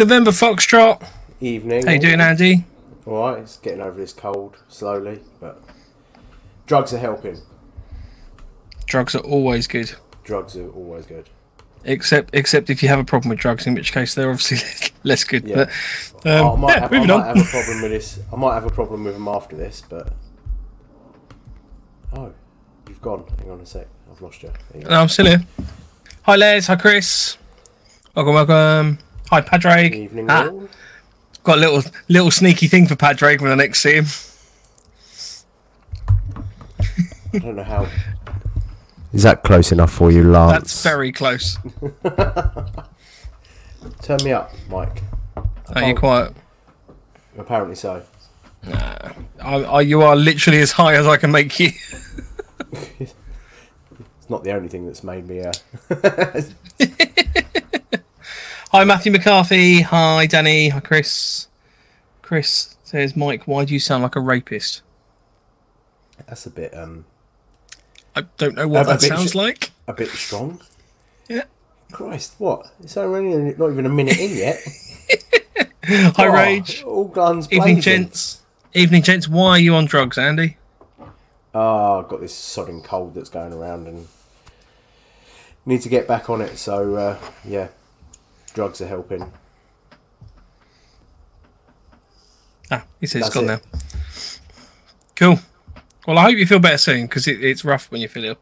November Foxtrot. Evening. How you doing, Andy? All right, it's getting over this cold slowly, but drugs are helping. Drugs are always good, Drugs are always good. except except if you have a problem with drugs, in which case they're obviously less good. Yeah. But um, I might, yeah, have, I might on. have a problem with this. I might have a problem with them after this, but oh, you've gone. Hang on a sec. I've lost you. You. No, I'm still here. Hi, Les. Hi, Chris. Welcome, welcome. Hi, Padraig. Evening, Ah, all. got a little little sneaky thing for Padraig when I next see him. I don't know how. Is that close enough for you, Lance? That's very close. Turn me up, Mike. Are you quiet? Apparently so. I, I, you are literally as high as I can make you. It's not the only thing that's made me. Uh, Hi, Matthew McCarthy. Hi, Danny. Hi, Chris. Chris says, Mike, why do you sound like a rapist? that's a bit um I don't know what A- a that bit sounds sh- like. a bit strong. Yeah. Christ, what? It's only not even a minute in yet. Hi, Oh, Rage. All guns Evening, blazing. gents. Evening, gents. Why are you on drugs, Andy? Oh, I've got this sodding cold that's going around and need to get back on it. So uh, yeah, drugs are helping. Ah, he says it's gone it. now. Cool. Well, I hope you feel better soon because it, it's rough when you feel ill.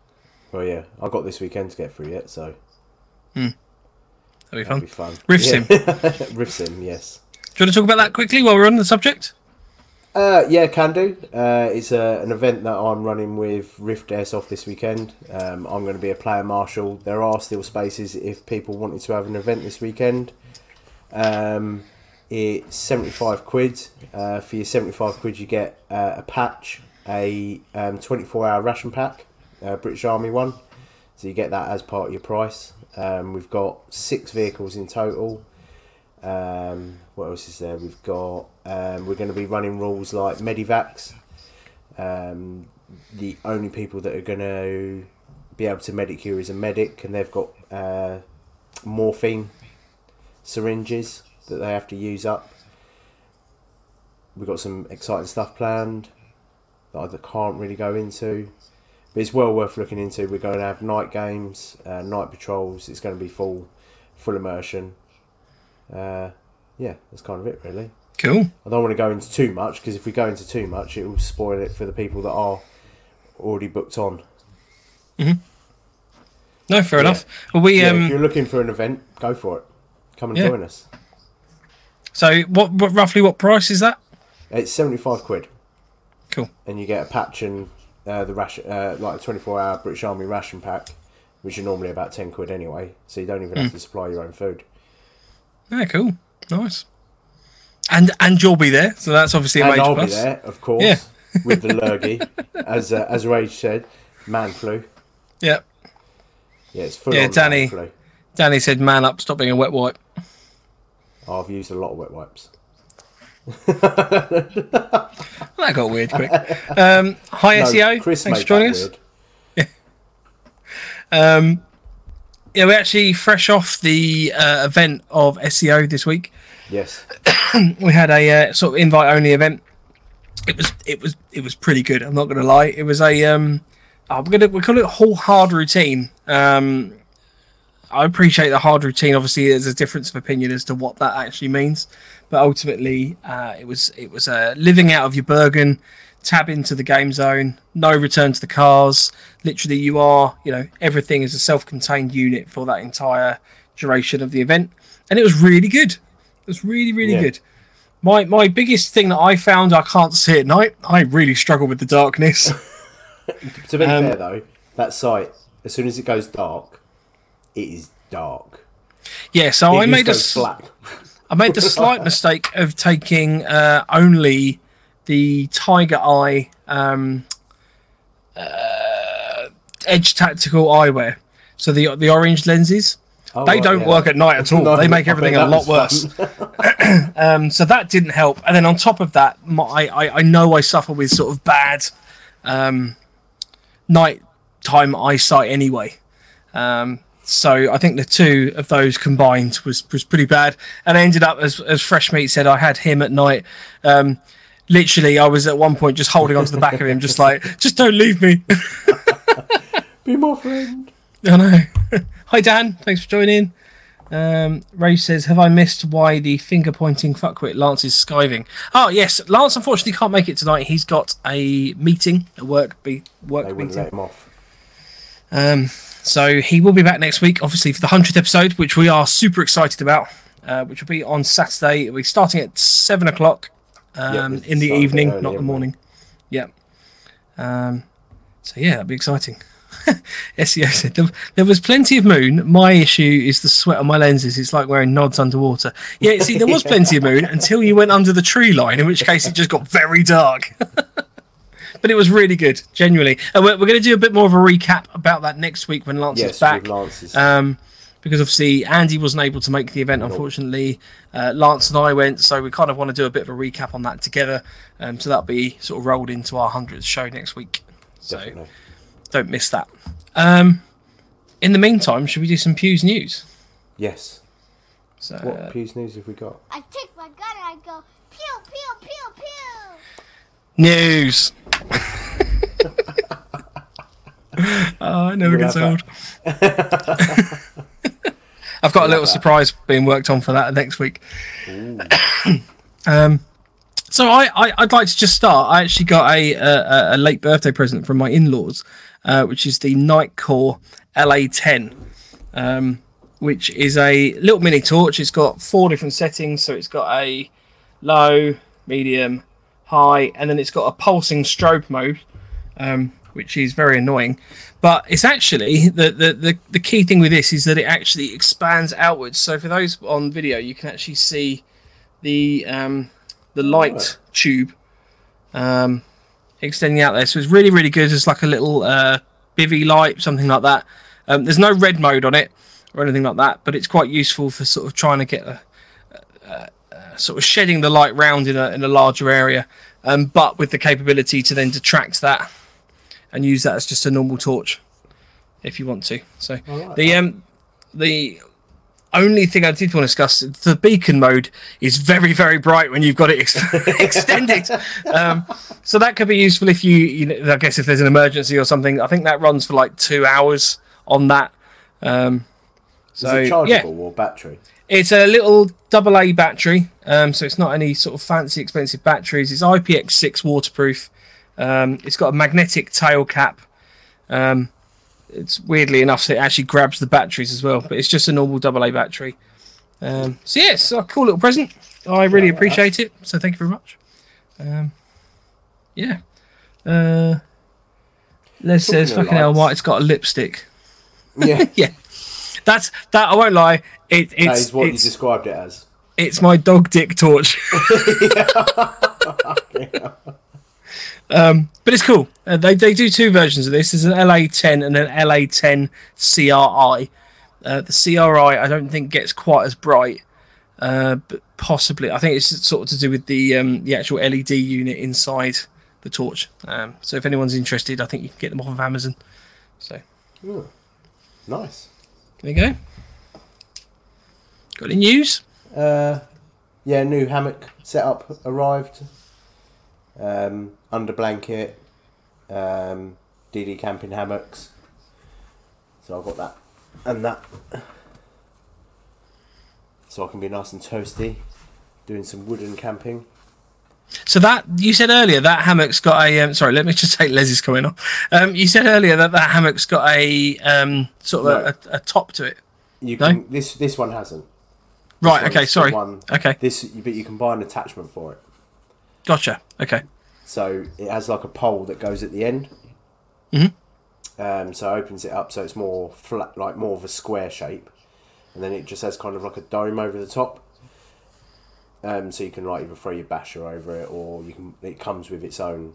Well, yeah, I've got this weekend to get through yet, so That'll be that'll fun. be fun. Rift yeah. sim. Rift sim, yes. Do you want to talk about that quickly while we're on the subject? Uh, yeah, can do. Uh, it's uh, an event that I'm running with Rift Airsoft this weekend. Um, I'm going to be a player marshal. There are still spaces if people wanted to have an event this weekend. Um, it's 75 quid. Uh, for your 75 quid, you get uh, a patch, a um, 24 hour ration pack, uh, British Army one. So you get that as part of your price. Um, we've got six vehicles in total. Um, what else is there? We've got. Um, we're going to be running rules like Medivacs. Um, the only people that are going to be able to medic you is a medic, and they've got uh, morphine syringes that they have to use up. We've got some exciting stuff planned that I can't really go into, but it's well worth looking into. We're going to have night games, uh, night patrols. It's going to be full, full immersion. Uh, yeah, that's kind of it, really. Cool. I don't want to go into too much because if we go into too much, it will spoil it for the people that are already booked on. No, fair Yeah. enough. Well, we Yeah, um. if you're looking for an event, go for it. Come and Yeah. join us. So, what, what roughly what price is that? It's seventy five quid, Cool. and you get a patch and uh, the ration, uh, like a twenty four hour British Army ration pack, which are normally about ten quid anyway. So you don't even Hmm. have to supply your own food. Yeah, cool. Nice. And and you'll be there, so that's obviously a and major I'll plus. be there, of course, Yeah. with the lurgy, as uh, as Rage said, man flu. Yeah. Yeah, it's full Yeah, Danny. man flu. Danny said, "Man up, stop being a wet wipe." Oh, I've used a lot of wet wipes. That got weird quick. Um, hi No, SEO, Chris thanks for joining us. weird. Um, yeah, we're actually fresh off the uh, event of SEO this week. Yes. We had a uh, sort of invite only event. It was it was it was pretty good. I'm not going to lie. It was a um, we're gonna we call it a whole hard routine. Um, I appreciate the hard routine. Obviously, there's a difference of opinion as to what that actually means, but ultimately, uh, it was it was uh, living out of your Bergen, tab into the game zone, no return to the cars. Literally, you are you know everything is a self-contained unit for that entire duration of the event, and it was really good. It was really really Yeah. good. My my biggest thing that I found I can't see at night. I really struggle with the darkness. To be Um, fair though, that site, as soon as it goes dark, it is dark. yeah, so It I just made a goes s- black. I made the slight mistake of taking uh, only the Tiger Eye um, uh, Edge Tactical eyewear. So the the orange lenses, Oh, they right, don't yeah. work at night at all. No, they make everything a lot worse. Um, so that didn't help. And then on top of that, my, I I know I suffer with sort of bad um, night time eyesight anyway. Um, so I think the two of those combined was was pretty bad. And I ended up as as fresh meat said, I had him at night. Um, literally, I was at one point just holding onto the back of him, just like, just don't leave me. Be my friend. I know. Hi Dan, thanks for joining. Um, Ray says, "Have I missed why the finger pointing fuckwit Lance is skiving?" Oh yes, Lance unfortunately can't make it tonight. He's got a meeting, a work be work They meeting. let him off. Um, so he will be back next week, obviously for the hundredth episode, which we are super excited about. Uh, which will be on Saturday. It'll be starting at seven o'clock um, it's in the evening, early, not the morning. Yeah. Um, so yeah, that'd be exciting. SEO said there, there was plenty of moon. My issue is the sweat on my lenses. It's like wearing nods underwater. Yeah, see, there was plenty of moon until you went under the tree line, in which case it just got very dark. but it was really good, genuinely. And we're, we're going to do a bit more of a recap about that next week when Lance Yes, is back. with Lance's. Um, because obviously Andy wasn't able to make the event, unfortunately. Uh, Lance and I went, so we kind of want to do a bit of a recap on that together. Um, so that'll be sort of rolled into our hundredth show next week. So Definitely. don't miss that. Um, in the meantime, should we do some Pew's news? Yes. So What uh, Pew's news have we got? I take my gun and I go pew pew pew pew. news. oh, it never We'll gets old. I've got a little that. surprise being worked on for that next week. um, so I, I I'd like to just start. I actually got a a, a late birthday present from my in-laws, uh, which is the Nitecore LA10, um, which is a little mini torch. It's got four different settings, so it's got a low, medium, high, and then it's got a pulsing strobe mode, um, which is very annoying. But it's actually the, the the the key thing with this is that it actually expands outwards. So for those on video, you can actually see the um, the light Right. tube um, extending out there. So it's really really good. It's like a little uh, bivy light, something like that. Um, there's no red mode on it or anything like that, but it's quite useful for sort of trying to get a, sort of shedding the light round in a in a larger area, um, but with the capability to then detract that and use that as just a normal torch if you want to. So like the that. um the only thing I did want to discuss the beacon mode is very very bright when you've got it ex- extended. Um, so that could be useful if you, you know, I guess if there's an emergency or something. I think that runs for like two hours on that. Um, so Is it yeah, chargeable or battery? it's a little double A battery, um, so it's not any sort of fancy expensive batteries. It's IPX6 waterproof. Um, it's got a magnetic tail cap. Um, it's weirdly enough, so it actually grabs the batteries as well, but it's just a normal double A battery. Um, so yeah, it's a cool little present. I really Yeah, I like appreciate it. So thank you very much. Um, yeah. Uh, Les says, Talking of "Fucking hell. Mike, it's got a lipstick." Yeah, Yeah, that's that. I won't lie. It, it's that is what it's, you described it as. it's my dog dick torch. um, but it's cool. Uh, they they do two versions of this. There's an LA10 and an LA10 CRI. Uh, the CRI I don't think gets quite as bright, uh, but possibly I think it's sort of to do with the um, the actual LED unit inside the torch. Um, so if anyone's interested, I think you can get them off of Amazon. So Ooh, nice. there you go. Got any news? Uh, yeah, new hammock setup arrived. Um, under blanket, um, DD camping hammocks. So I've got that and that. So I can be nice and toasty, doing some wooden camping. So that you said earlier that hammock's got a um, sorry. Let me just take Leslie's comment on. Um, you said earlier that that hammock's got a um, sort of a, a, a top to it. You No? this this one hasn't. Right. Okay. Sorry. one- Okay. This but you can buy an attachment for it. Gotcha. Okay. So it has like a pole that goes at the end. Mhm. Um, so it opens it up so it's more flat, like more of a square shape, and then it just has kind of like a dome over the top. Um, so you can like either throw your basher over it, or you can. It comes with its own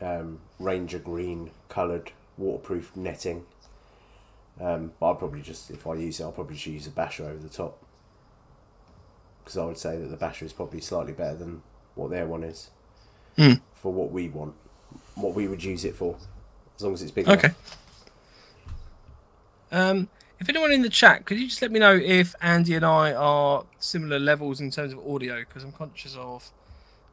um, Ranger green coloured waterproof netting. Um, but I'll probably just, if I use it, I'll probably just use a basher over the top. Because I would say that the basher is probably slightly better than what their one is Hmm. for what we want, what we would use it for, as long as it's big Okay. enough. Um, If anyone in the chat, could you just let me know if Andy and I are similar levels in terms of audio? Because I'm conscious of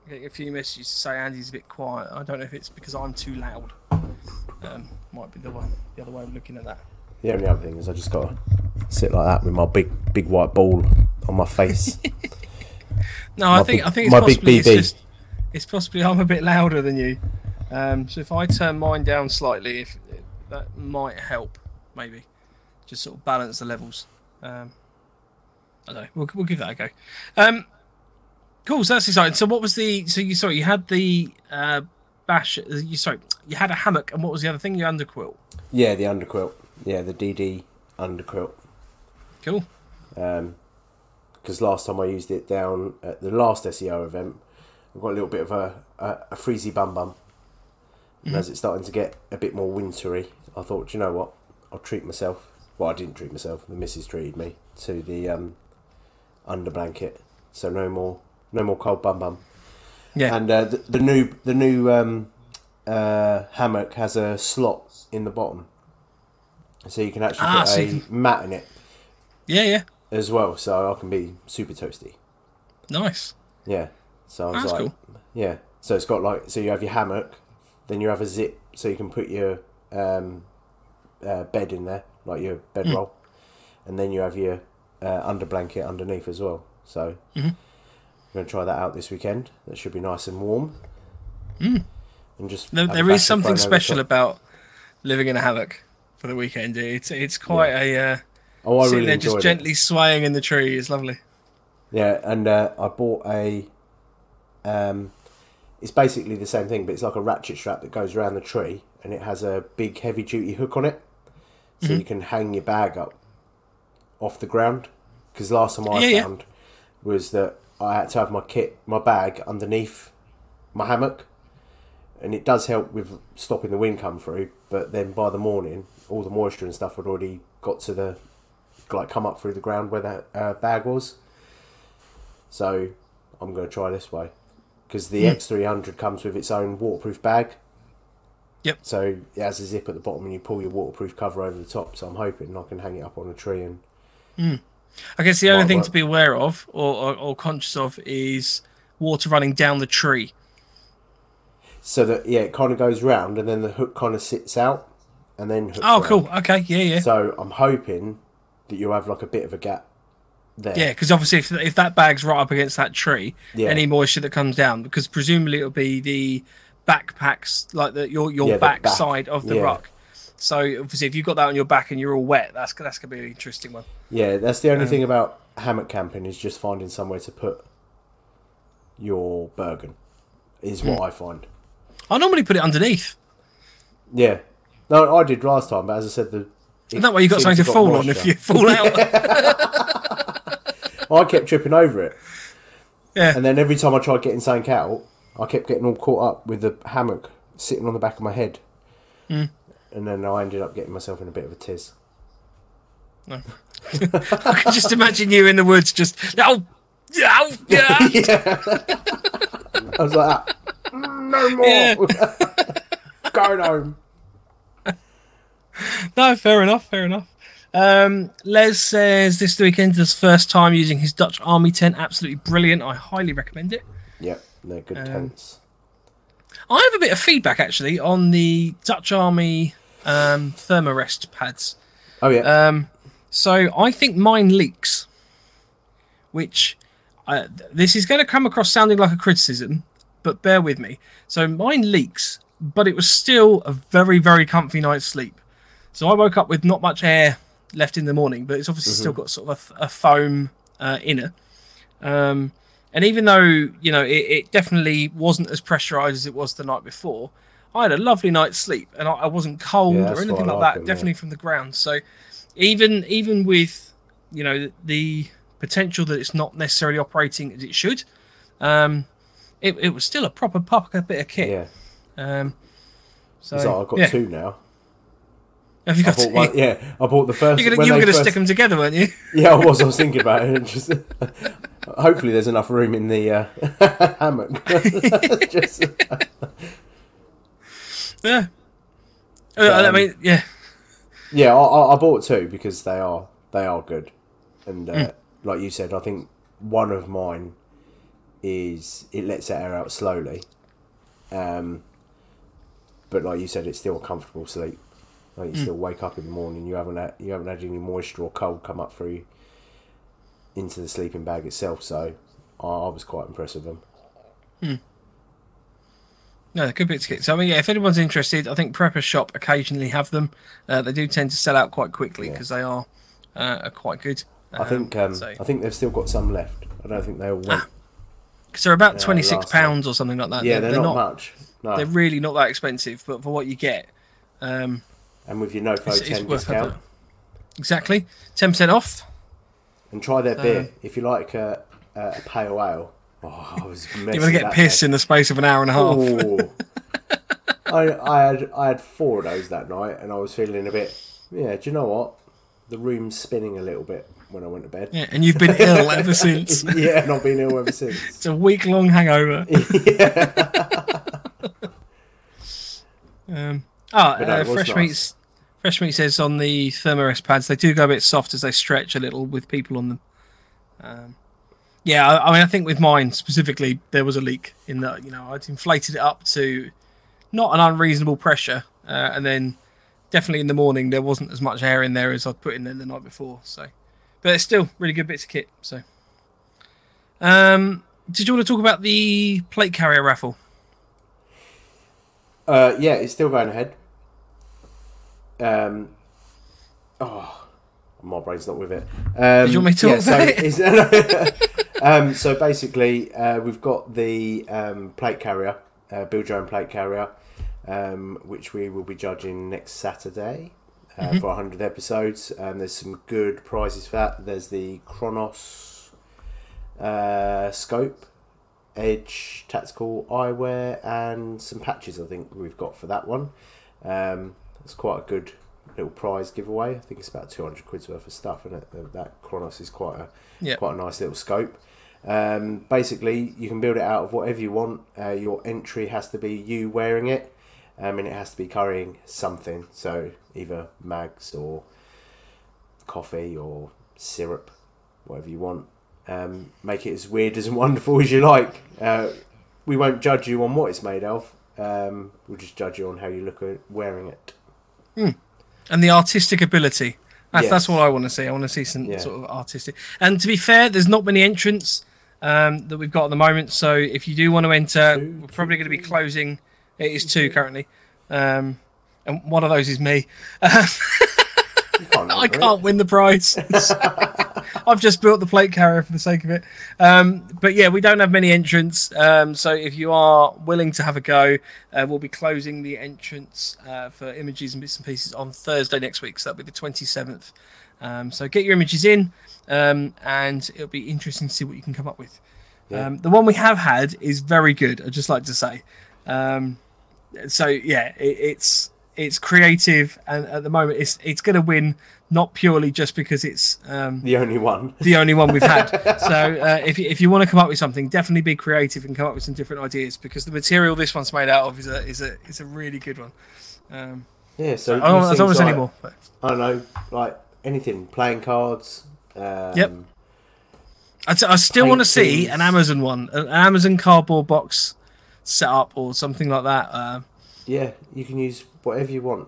getting a few messages to say Andy's a bit quiet. I don't know if it's because I'm too loud. Um, might be the one, the other way of looking at that. The only other thing is I just got to sit like that with my big big white ball on my face. No, My I think big- I think it's my big possibly it's just it's possibly I'm a bit louder than you. Um, so if I turn mine down slightly, if that might help, maybe just sort of balance the levels. Um, I don't know. We'll, we'll give that a go. Um, cool. So that's exciting. So what was the? So you sorry, you had the uh, bash. You sorry, you had a hammock, and what was the other thing? Your underquilt. yeah, the underquilt. Yeah, the DD underquilt. Cool. Because last time I used it down at the last SEO event, I got a little bit of a, a, a freezy bum bum. And as it's starting to get a bit more wintry, I thought, you know what? I'll treat myself. Well, I didn't treat myself. The missus treated me to the um, under blanket. So no more, no more cold bum bum. Yeah. And uh, the, the new the new um, uh, hammock has a slot in the bottom, so you can actually Ah, put so a you mat in it yeah. Yeah. As well. So I can be super toasty. Nice. Yeah. So I was That's like, cool. yeah. So it's got like so you have your hammock, then you have a zip, so you can put your um, uh, bed in there, like your Hmm. bedroll, and then you have your uh, under blanket underneath as well. So Mm-hmm. I'm gonna try that out this weekend. That should be nice and warm. And just. There, there is something thrown over the special about living in a hammock for the weekend. It's it's quite a uh, Oh, I sitting really there just it. gently swaying in the tree is lovely. Yeah, and uh, I bought a. Um, it's basically the same thing, but it's like a ratchet strap that goes around the tree, and it has a big heavy duty hook on it, so Mm-hmm. you can hang your bag up off the ground. Because last time I Yeah, yeah. found was that I had to have my kit, my bag underneath my hammock, and it does help with stopping the wind come through. But then by the morning, all the moisture and stuff had already got to the like come up through the ground where that uh, bag was. So I'm going to try this way because the X300 comes with its own waterproof bag. Yep. So it has a zip at the bottom and you pull your waterproof cover over the top. So I'm hoping I can hang it up on a tree and I guess the only thing work. to be aware of or, or, or conscious of is water running down the tree. so that yeah, it kind of goes round and then the hook kind of sits out and then hooks Oh, round. cool. Okay. Yeah, yeah. So I'm hoping that you'll have like a bit of a gap there. Yeah, because obviously, if, if that bag's right up against that tree, Yeah. any moisture that comes down, because presumably it'll be the backpacks, like the your your Yeah, back, back. side of the Yeah. rock. So obviously, if you've got that on your back and you're all wet, that's that's gonna be an interesting one. Yeah, that's the only Um, thing about hammock camping is just finding somewhere to put your Bergen. Is Hmm. what I find. I normally put it underneath. Yeah. No, I did last time, but as I said, the And that way you've got something to got fall on if you fall out. I kept tripping over it, yeah. and then every time I tried getting something out, I kept getting all caught up with the hammock sitting on the back of my head, Hmm. and then I ended up getting myself in a bit of a tiz. I can just imagine you in the woods, just oh, oh, yeah. I was like, ah, "Mm, no more, Yeah. going home. No, fair enough, fair enough. Um, Les says this weekend is his first time using his Dutch Army tent. Absolutely brilliant. I highly recommend it. Yep, they're good Um, tents. I have a bit of feedback actually on the Dutch Army um, thermarest pads. Oh yeah, Um, so I think mine leaks, which uh, this is going to come across sounding like a criticism, but bear with me. So mine leaks, but it was still a very, very comfy night's sleep. So I woke up with not much air left in the morning, but it's obviously still got sort of a, a foam uh, inner. Um, and even though you know it, it definitely wasn't as pressurized as it was the night before, I had a lovely night's sleep, and I, I wasn't cold Yeah, or anything like like that. yeah. definitely from the ground. So even even with you know the potential that it's not necessarily operating as it should, um, it, it was still a proper pucker bit of kit. yeah. Um, so like I've got yeah. two now. Have you I got bought one, yeah, I bought the first. You're gonna, you were going to stick them together, weren't you? Yeah, I was. I was thinking about it. Just hopefully, there's enough room in the uh, hammock. Just, Yeah. Uh, I Um, mean, yeah. Yeah, I, I, I bought two because they are they are good, and uh, like you said, I think one of mine is it lets the air out slowly, um, but like you said, it's still a comfortable sleep. Like you still wake up in the morning, you haven't had, you haven't had any moisture or cold come up through into the sleeping bag itself. So I, I was quite impressed with them. No, they're good bits of kit. So I mean, yeah, if anyone's interested, I think Prepper Shop occasionally have them. Uh, they do tend to sell out quite quickly Yeah. because they are, uh, are quite good. I think um, so- I think they've still got some left. I don't think they all went. because they're about twenty six time. pounds or something like that. yeah, they're, they're, not, not. much. No, They're really not that expensive, but for what you get, um, and with your no it's, it's ten worth discount. Exactly, ten percent off. And try their So- beer. If you like a, a, a pale ale. Oh, I was You're gonna get pissed day. in the space of an hour and a half. Oh. I, I had I had four of those that night, and I was feeling a bit. Yeah, do you know what? The room's spinning a little bit when I went to bed. Yeah, and you've been ill ever since. yeah, and I've been ill ever since. It's a week long hangover. yeah. um, ah, But uh, fresh nice. meats. Fresh meat says on the Thermarest pads they do go a bit soft as they stretch a little with people on them. Um, yeah, I, I mean I think with mine specifically there was a leak in that you know I'd inflated it up to not an unreasonable pressure, uh, and then definitely in the morning there wasn't as much air in there as I'd put in there the night before. So, but it's still really good bits of kit. So, um, did you want to talk about the plate carrier raffle? Uh, yeah, it's still going ahead. Um, oh, my brain's not with it. Um, Did you want me to talk so, about it? um, so basically, uh, we've got the um, plate carrier, uh, build your own plate carrier, um, which we will be judging next Saturday uh, Mm-hmm. for 100 episodes. Um, there's some good prizes for that. There's the Kronos uh, scope, Edge tactical eyewear, and some patches. I think we've got for that one. Um, it's quite a good little prize giveaway. I think it's about 200 quid's worth of stuff, and? That Kronos is quite a Yeah. quite a nice little scope. Um, basically, you can build it out of whatever you want. Uh, your entry has to be you wearing it, um, and it has to be carrying something. So either mags or coffee or syrup, whatever you want. Um, make it as weird as and wonderful as you like. Uh, we won't judge you on what it's made of. Um, we'll just judge you on how you look at wearing it. And the artistic ability. That's Yes. that's what I want to see. I want to see some Yeah. sort of artistic. And to be fair, there's not many entrants um, that we've got at the moment. So if you do want to enter, Two, we're probably going to be closing. It is two currently, um, and one of those is me. Can't I can't win the prize. I've just built the plate carrier for the sake of it. Um, but yeah, we don't have many entrants. Um, so if you are willing to have a go, uh, we'll be closing the entrance uh, for images and bits and pieces on Thursday next week. So that'll be the 27th. Um, so get your images in, um, and it'll be interesting to see what you can come up with. Yeah. Um, the one we have had is very good. I'd just like to say. Um, so yeah, it, it's it's creative, and at the moment, it's it's going to win not purely just because it's um, The only one. the only one we've had. so uh, if you, if you want to come up with something, definitely be creative and come up with some different ideas because the material this one's made out of is a is a is a really good one. Um, Yeah, so I don't, I don't want to things say like- anymore. But I don't know, like anything, playing cards. Um, Yep. I, t- I still want to see an Amazon one, an Amazon cardboard box set up or something like that. Uh, Yeah, you can use whatever you want.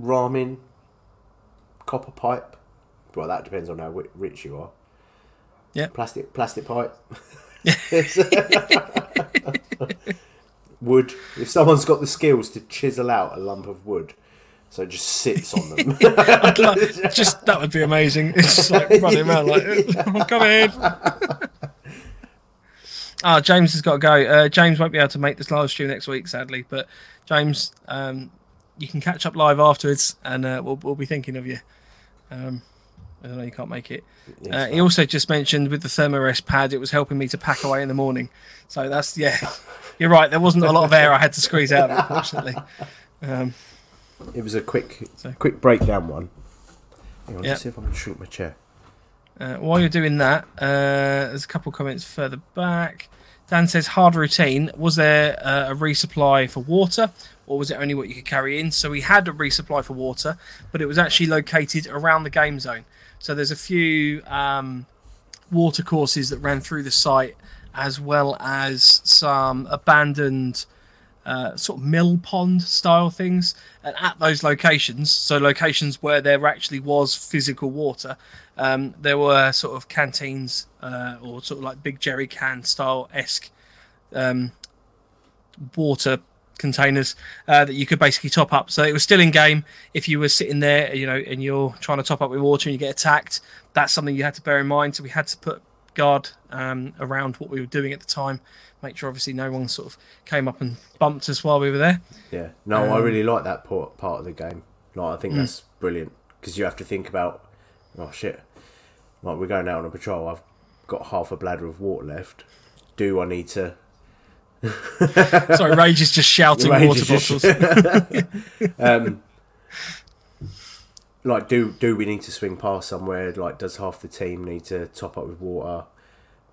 Ramen, copper pipe. Well, that depends on how rich you are. Yep. Plastic, plastic pipe. wood. If someone's got the skills to chisel out a lump of wood, so it just sits on them. Like- just that would be amazing. It's just like running around like, come in. Ah, James has got to go. Uh, James won't be able to make this live stream next week, sadly. But James, um, you can catch up live afterwards, and uh, we'll we'll be thinking of you. Um, I don't know you can't make it. Uh, he also just mentioned with the Thermarest pad, it was helping me to pack away in the morning. So that's yeah, you're right. There wasn't a lot of air I had to squeeze out, unfortunately. Um, it was a quick, So- quick breakdown one. Hang on, Yep. let's see if I can shoot my chair. Uh, while you're doing that, uh, there's a couple comments further back. Dan says hard routine. Was there uh, a resupply for water, or was it only what you could carry in? So we had a resupply for water, but it was actually located around the game zone. So there's a few um, water courses that ran through the site, as well as some abandoned uh, sort of mill pond style things. And at those locations, so locations where there actually was physical water, um, there were sort of canteens uh, or sort of like big jerry can style esque um, water containers uh, that you could basically top up. So it was still in game. If you were sitting there, you know, and you're trying to top up with water and you get attacked, that's something you had to bear in mind. So we had to put guard um, around what we were doing at the time. Make sure, obviously, no one sort of came up and bumped us while we were there. Yeah, no, I Um, really like that part part of the game. Like, I think that's brilliant because you have to think about, oh shit, like we're going out on a patrol. I've got half a bladder of water left. Do I need to? Sorry, Rage is just shouting Rage water is just- bottles. um, like, do do we need to swing past somewhere? Like, does half the team need to top up with water?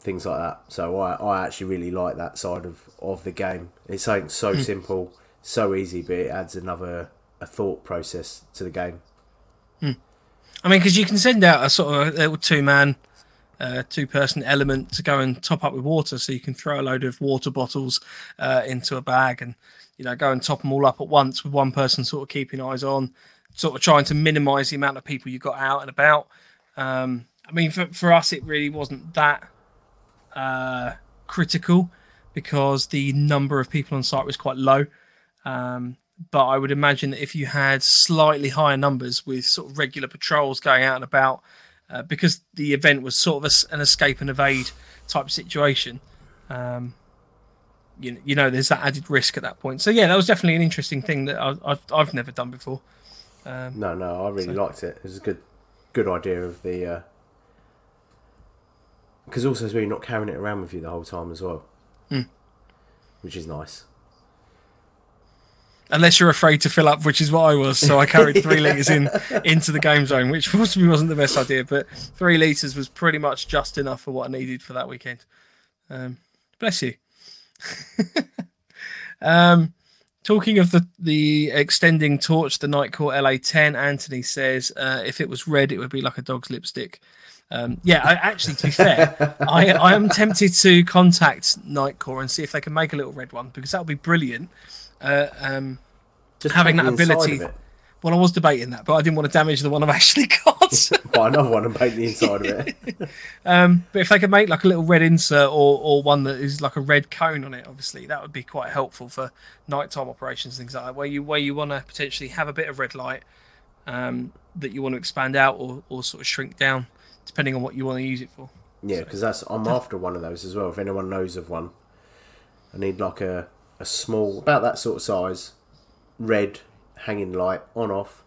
Things like that. So I, I actually really like that side of, of the game. It's something so simple, so easy, but it adds another a thought process to the game. I mean, because you can send out a sort of a little two man, uh, two person element to go and top up with water. So you can throw a load of water bottles uh, into a bag and, you know, go and top them all up at once with one person sort of keeping eyes on, sort of trying to minimize the amount of people you got out and about. Um, I mean, for, for us, it really wasn't that uh, critical because the number of people on site was quite low. Um, but I would imagine that if you had slightly higher numbers with sort of regular patrols going out and about, uh, because the event was sort of a an escape and evade type situation, um, you, you know, there's that added risk at that point. So yeah, that was definitely an interesting thing that I, I've I've never done before. Um, No, no, I really liked it. It was a good, good idea of the. Because also, as well, you're not carrying it around with you the whole time as well, Mm. which is nice. unless you're afraid to fill up, which is what I was. So I carried three liters in into the game zone, which possibly wasn't the best idea, but three liters was pretty much just enough for what I needed for that weekend. Um, bless you. um, talking of the the extending torch, the Nitecore LA 10, Anthony says uh, if it was red, it would be like a dog's lipstick. Um, yeah, I, actually, to be fair, I, I am tempted to contact Nitecore and see if they can make a little red one because that would be brilliant. Uh, um, Just Having that ability- well, I was debating that, but I didn't want to damage the one I've actually got. Buy another one and paint the inside of it. um, but if they could make like a little red insert or, or one that is like a red cone on it, obviously that would be quite helpful for nighttime operations, things like that, where you where you want to potentially have a bit of red light um, that you want to expand out or, or sort of shrink down, depending on what you want to use it for. Yeah, because that's I'm after one of those as well. If anyone knows of one, I need like a a small, about that sort of size, red hanging light on off,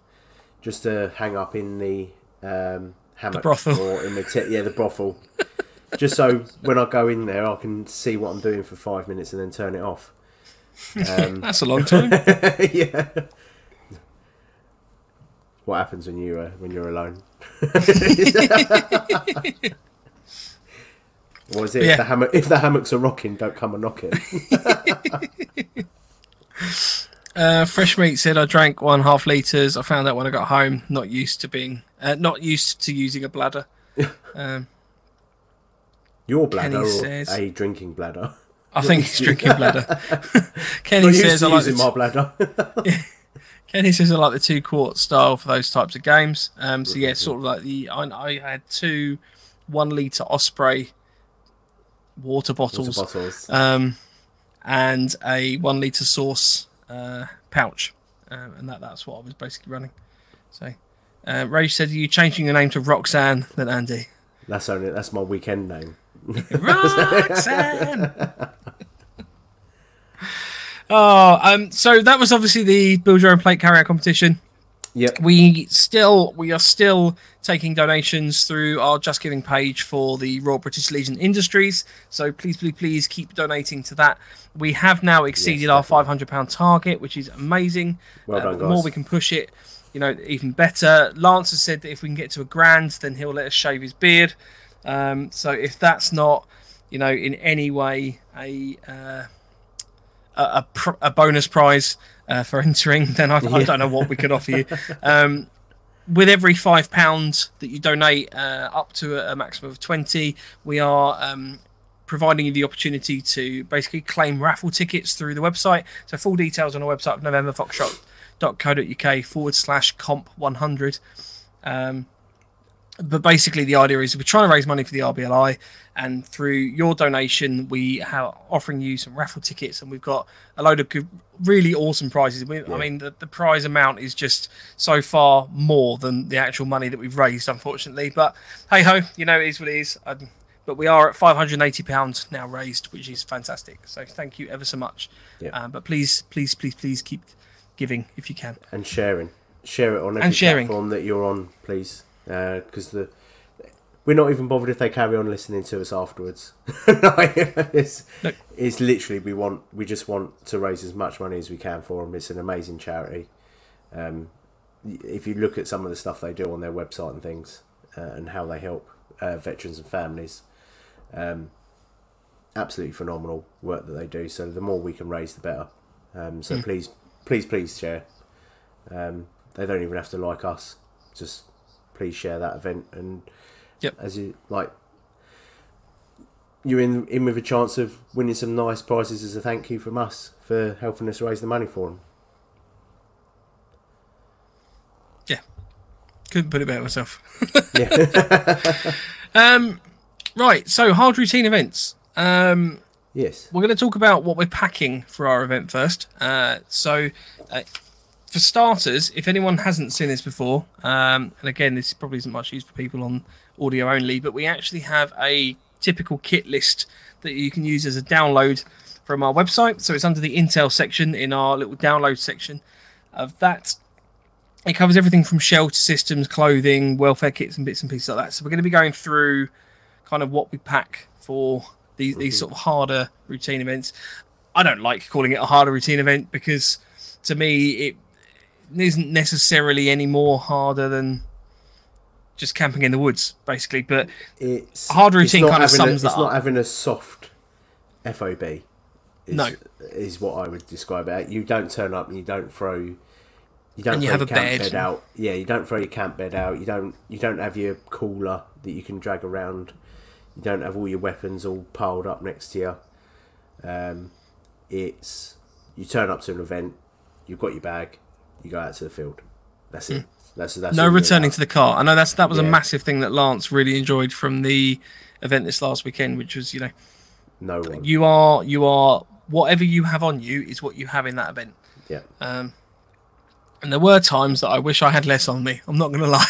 just to hang up in the um, hammock brothel. or in the t- yeah the brothel, just so when I go in there I can see what I'm doing for five minutes and then turn it off. Um, That's a long time. yeah. What happens when you uh, when you're alone? Or is it Yeah. if, the hammock, if the hammocks are rocking, don't come and knock it? Uh, Fresh meat said I drank one half liters. I found out when I got home. Not used to being, uh, not used to using a bladder. Um, Your bladder or says- a drinking bladder? I think it's drinking bladder. Kenny says I like using my bladder. Kenny says I like the two quart style for those types of games. Um, so yeah, sort of like the I, I had two one liter Osprey water Water bottles, bottles. um, and a one liter Source uh, pouch, um, and that that's what I was basically running. So, uh, Ray said, "Are you changing your name to Roxanne than Andy?" That's only that's my weekend name. Roxanne. oh, um, so that was obviously the build your own plate carrier competition. Yep. We still we are still taking donations through our Just Giving page for the Royal British Legion Industries. So please, please, please keep donating to that. We have now exceeded Yes, our five hundred pound target, which is amazing. Well Uh, done, the more we can push it, you know, even better. Lance has said that if we can get to a grand, then he'll let us shave his beard. Um, so if that's not you know, in any way a uh, a, pr- a bonus prize uh, for entering, then I, I don't know what we could offer you. Um, with every five pounds that you donate, uh, up to a, a maximum of twenty, we are um, providing you the opportunity to basically claim raffle tickets through the website. So full details on our website, novemberfoxtrot.co.uk forward slash comp 100. Um, but basically, the idea is we're trying to raise money for the RBLI, and through your donation, we are offering you some raffle tickets, and we've got a load of good, really awesome prizes. We, I mean, the, the prize amount is just so far more than the actual money that we've raised, unfortunately. But hey ho, you know, it is what it is. Um, but we are at 580 pounds now raised, which is fantastic. So thank you ever so much. Yeah. Um, but please, please, please, please keep giving if you can. and sharing. Share it on every platform that you're on, please, because the we're not even bothered if they carry on listening to us afterwards. it's, No. it's literally we want we just want to raise as much money as we can for them. It's an amazing charity. Um, if you look at some of the stuff they do on their website and things, uh, and how they help uh, veterans and families, um, absolutely phenomenal work that they do. So the more we can raise, the better. Um, so please, please, please share. Um, they don't even have to like us. Just please share that event, and Yep. as you like, you're in in with a chance of winning some nice prizes as a thank you from us for helping us raise the money for them. Yeah, couldn't put it better myself. Yeah. Um, right, so hard routine events. Um, yes. we're going to talk about what we're packing for our event first. Uh, so, uh, for starters, if anyone hasn't seen this before, um, and again, this probably isn't much use for people on audio only, but we actually have a typical kit list that you can use as a download from our website. So it's under the Intel section in our little download section of that. It covers everything from shelter systems, clothing, welfare kits, and bits and pieces like that. So we're going to be going through kind of what we pack for these these mm-hmm. sort of harder routine events. I don't like calling it a harder routine event because to me it isn't necessarily any more harder than just camping in the woods, basically. But It's Hard routine not kind of a- sums that It's not up. having a soft FOB. Is, No. is what I would describe it. You don't turn up and you don't throw. You don't And you have your a camp bed. bed out. Yeah, you don't throw your camp bed out. You don't. You don't have your cooler that you can drag around. You don't have all your weapons all piled up next to you. Um, it's you turn up to an event. You've got your bag. You go out to the field. That's it. That's that's no returning to the car. I know that's that was a massive thing that Lance really enjoyed from the event this last weekend, which was you know no one. you are you are whatever you have on you is what you have in that event. yeah. Um, and there were times that I wish I had less on me. I'm not going to lie.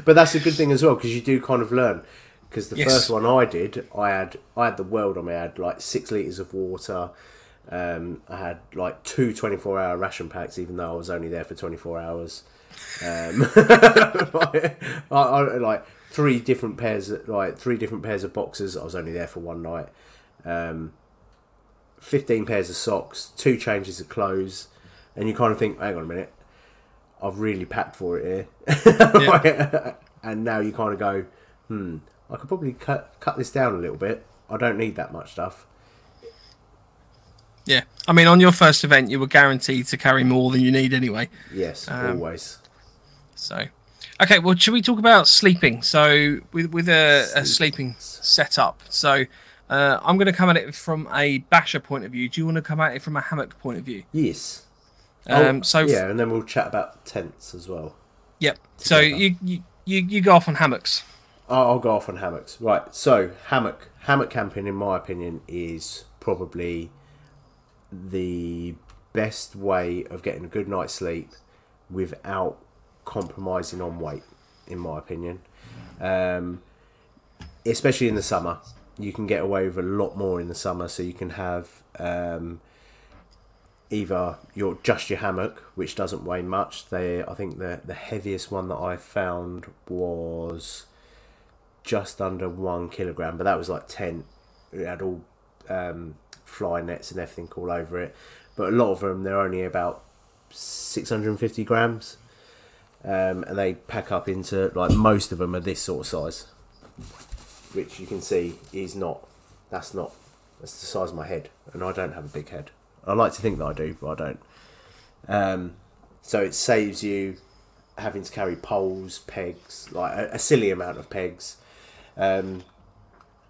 but that's a good thing as well because you do kind of learn. Because the Yes. first one I did, I had I had the world on me. I had like six liters of water. Um, I had like two 24 hour ration packs, even though I was only there for 24 hours. Um, I, I, like three different pairs, like three different pairs of boxes. I was only there for one night. Um, 15 pairs of socks, two changes of clothes, and you kind of think, hang on a minute, I've really packed for it here. and now you kind of go, hmm, I could probably cut cut this down a little bit. I don't need that much stuff. Yeah, I mean, on your first event, you were guaranteed to carry more than you need anyway. Yes, Um, always. So, okay, well, should we talk about sleeping? So, with with a, a sleeping setup. So, uh, I'm going to come at it from a basher point of view. Do you want to come at it from a hammock point of view? Yes. Um, Oh, so, yeah, and then we'll chat about tents as well. yep. So Together. you, you you you go off on hammocks. I'll go off on hammocks. Right. So hammock hammock camping, in my opinion, is probably the best way of getting a good night's sleep without compromising on weight. In my opinion, um, especially in the summer, you can get away with a lot more in the summer. So you can have um, either your just your hammock, which doesn't weigh much. They, I think the the heaviest one that I found was just under one kilogram, but that was like ten. It had all um, fly nets and everything all over it. But a lot of them, they're only about six hundred and fifty grams, um, and they pack up into like most of them are this sort of size. which you can see is not. That's not. That's the size of my head, and I don't have a big head. I like to think that I do, but I don't. Um, so it saves you having to carry poles, pegs, like a, a silly amount of pegs. Um,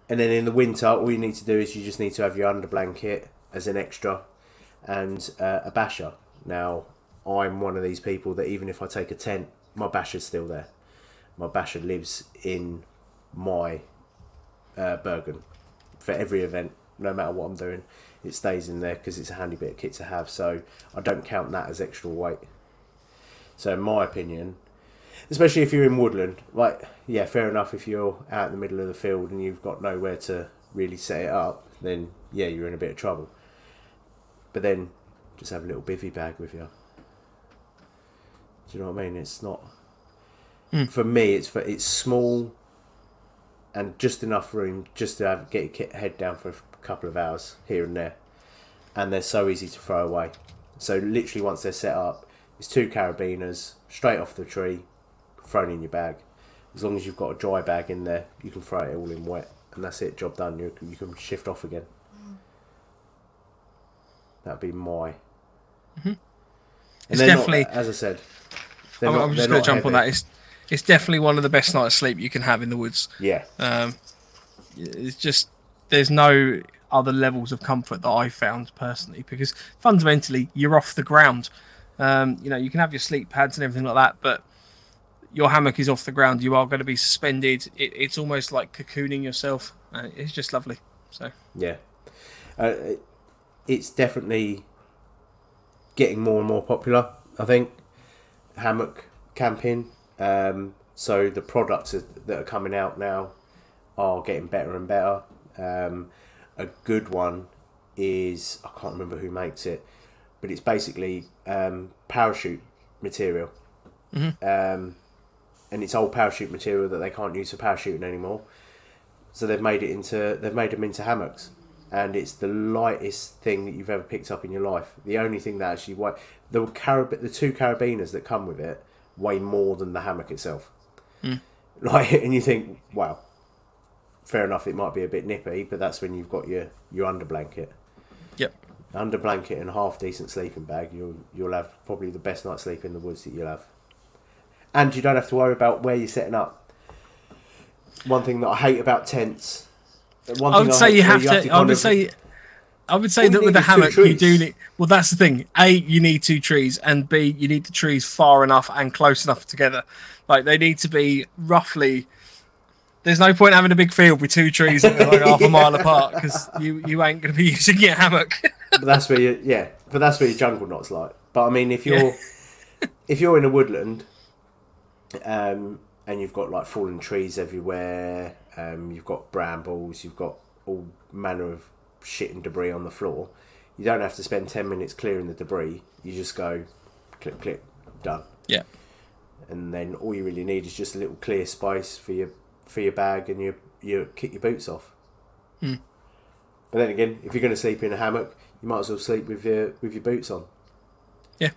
and then in the winter, all you need to do is you just need to have your under blanket as an extra, and uh, a basher. Now, I'm one of these people that even if I take a tent, my basher's still there. My basher lives in my uh, Bergen for every event, no matter what I'm doing. It stays in there because it's a handy bit of kit to have. So I don't count that as extra weight. So in my opinion, especially if you're in woodland, like yeah, fair enough. If you're out in the middle of the field and you've got nowhere to really set it up, then yeah, you're in a bit of trouble. But then just have a little bivy bag with you. Do you know what I mean? It's not. Hmm. For me, it's for it's small, and just enough room just to have get your head down for a couple of hours here and there, and they're so easy to throw away. So literally, once they're set up, it's two carabiners straight off the tree, thrown in your bag. As long as you've got a dry bag in there, you can throw it all in wet, and that's it. Job done. You can, you can shift off again. That'd be my. And It's they're not- definitely- as I said. I'm, not- I'm just going to jump on that. It's it's definitely one of the best nights of sleep you can have in the woods. Yeah, Um, it's just there's no other levels of comfort that I found personally because fundamentally you're off the ground. Um, you know, you can have your sleep pads and everything like that, but your hammock is off the ground. You are going to be suspended. It, it's almost like cocooning yourself. Uh, it's just lovely. So yeah. Uh, it's definitely getting more and more popular. I think hammock camping. Um, so the products that are coming out now are getting better and better. Um, a good one is I can't remember who makes it, but it's basically um, parachute material. Um, and it's old parachute material that they can't use for parachuting anymore. So they've made it into they've made them into hammocks, and it's the lightest thing that you've ever picked up in your life. The only thing that actually weigh the carab- the two carabiners that come with it weigh more than the hammock itself. Hmm. Like, and you think, wow, fair enough. It might be a bit nippy, but that's when you've got your your under blanket, yep. under blanket, and half decent sleeping bag. You'll you'll have probably the best night's sleep in the woods that you'll have, and you don't have to worry about where you're setting up. One thing that I hate about tents. One I would say hate you have to. I would say. I would say that with a hammock, you do need. Well, that's the thing. A, you need two trees, and B, you need the trees far enough and close enough together. Like they need to be roughly. There's no point having a big field with two trees that are like half a mile apart because you you ain't going to be using your hammock. but that's where you yeah but that's where your jungle knot's like but i mean if you're if you're in a woodland um and you've got like fallen trees everywhere um you've got brambles you've got all manner of shit and debris on the floor you don't have to spend 10 minutes clearing the debris you just go click click done yeah. and then all you really need is just a little clear space for your for your bag and your your kick your boots off. Hmm. But then again, if you're going to sleep in a hammock, you might as well sleep with your with your boots on. Yeah.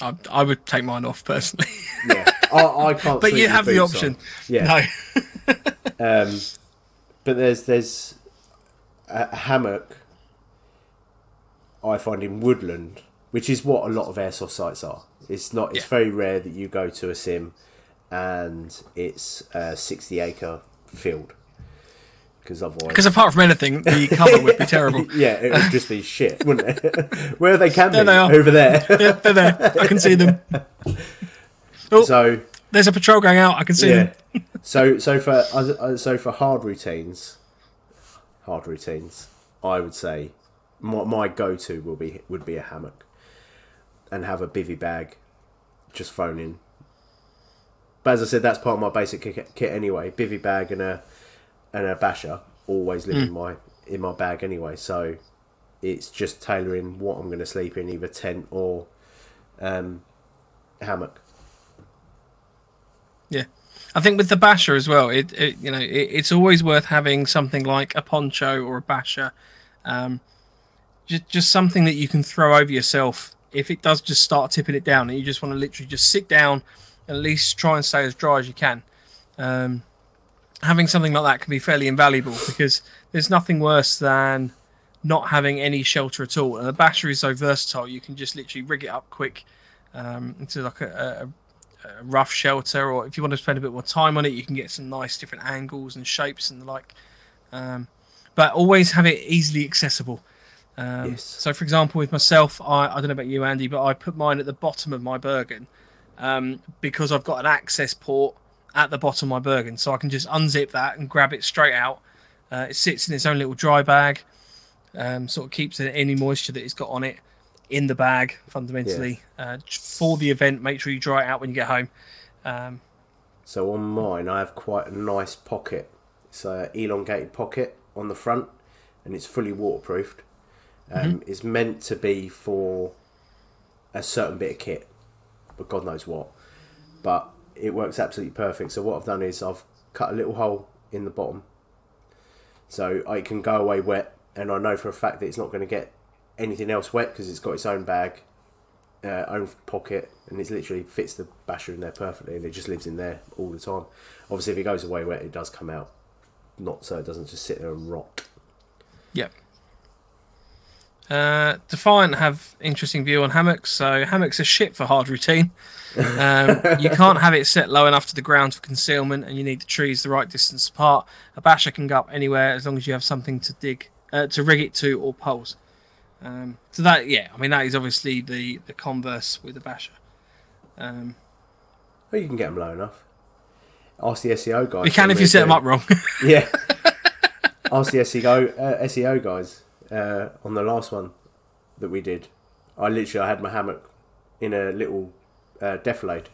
I, I would take mine off personally, Yeah, I, I can't. but you have the option. on. Yeah, No. um, but there's there's a a hammock. I find in woodland, which is what a lot of airsoft sites are. It's not. It's Yeah. very rare that you go to a sim, and it's a sixty acre field. Because otherwise, Because apart from anything, the cover would be terrible. yeah, it would just be shit, wouldn't it? Where are they camping? they are. Over there. Yeah, they're there. I can see them. Oh, so there's a patrol going out. I can see yeah. them. so so for uh, so for hard routines, hard routines, I would say my, my go to will be would be a hammock, and have a bivy bag, just thrown in. But as I said, that's part of my basic kit, kit anyway. Bivy bag and a and a basher always live in my in my bag anyway. So it's just tailoring what I'm going to sleep in, either tent or um, hammock. Yeah, I think with the basher as well, it, it you know it, it's always worth having something like a poncho or a basher, um, just just something that you can throw over yourself if it does just start tipping it down, and you just want to literally just sit down, and at least try and stay as dry as you can. um, having something like that can be fairly invaluable because there's nothing worse than not having any shelter at all. And the battery is so versatile, you can just literally rig it up quick um, into like a, a, a rough shelter, or if you want to spend a bit more time on it, you can get some nice different angles and shapes and the like. Um, but always have it easily accessible. Um, Yes. So, for example, with myself, I, I don't know about you, Andy, but I put mine at the bottom of my Bergen um, because I've got an access port at the bottom of my Bergen, so I can just unzip that and grab it straight out. Uh, it sits in its own little dry bag, um, sort of keeps any moisture that it's got on it in the bag fundamentally uh, for the event. Make sure you dry it out when you get home. Um, So on mine, I have quite a nice pocket. It's a elongated pocket on the front, and it's fully waterproofed. Um, It's meant to be for a certain bit of kit, but God knows what. But it works absolutely perfect. So what I've done is I've cut a little hole in the bottom, so it can go away wet, and I know for a fact that it's not going to get anything else wet because it's got its own bag, uh, own pocket, and it literally fits the basher in there perfectly, and it just lives in there all the time. Obviously, if it goes away wet, it does come out, not so it doesn't just sit there and rot. Yep. Uh, Defiant have interesting view on hammocks. So hammocks are shit for hard routine. Um, you can't have it set low enough to the ground for concealment, and you need the trees the right distance apart. A basher can go up anywhere as long as you have something to dig, uh, to rig it to, or poles. Um, so that, yeah, I mean that is obviously the the converse with the basher. Um, Well, you can get them low enough. Ask the SEO guys. you can if you set them up wrong. Yeah. Ask the SEO uh, SEO guys uh, on the last one that we did. I literally I had my hammock in a little uh, defilade,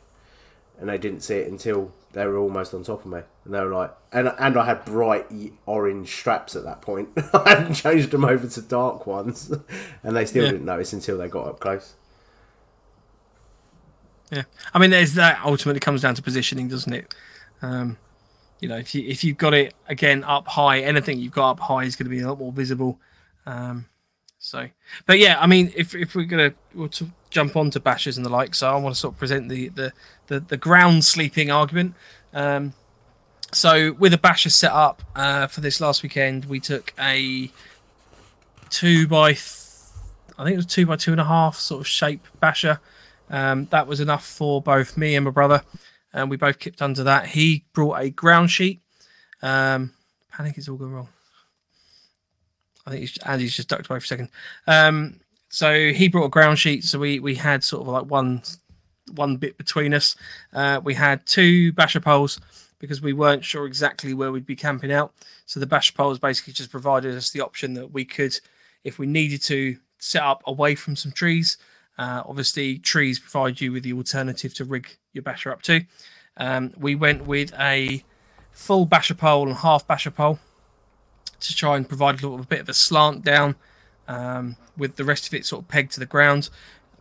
and they didn't see it until they were almost on top of me, and they were like, and and I had bright orange straps at that point. I hadn't changed them over to dark ones, and they still Yeah. didn't notice until they got up close. Yeah, I mean, there's that ultimately comes down to positioning, doesn't it? Um, you know, if you if you've got it again up high, anything you've got up high is going to be a lot more visible. Um, so, but yeah, I mean, if if we're gonna we'll to jump on to bashers and the like, so I want to sort of present the the the, the ground sleeping argument. Um, so with a basher set up uh, for this last weekend, we took a two by, th- I think it was two by two and a half sort of shape basher. Um, that was enough for both me and my brother, and we both kept under that. He brought a ground sheet. Um, panic is all going wrong. I think he's, Andy's just ducked away for a second. Um, so he brought a ground sheet, so we we had sort of like one one bit between us. Uh, we had two basher poles because we weren't sure exactly where we'd be camping out. So the basher poles basically just provided us the option that we could, if we needed to, set up away from some trees. Uh, obviously, trees provide you with the alternative to rig your basher up to. Um, we went with a full basher pole and half basher pole to try and provide a little a bit of a slant down um, with the rest of it sort of pegged to the ground.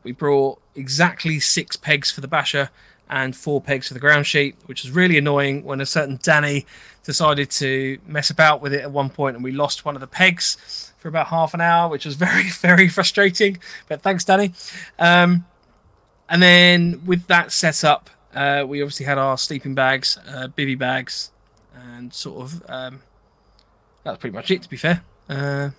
We brought exactly six pegs for the basher and four pegs for the ground sheet, which was really annoying when a certain Danny decided to mess about with it at one point and we lost one of the pegs for about half an hour, which was very, very frustrating. But thanks, Danny. Um, and then with that setup, uh, we obviously had our sleeping bags, uh, bivy bags, and sort of um, that's pretty much it, to be fair. Uh,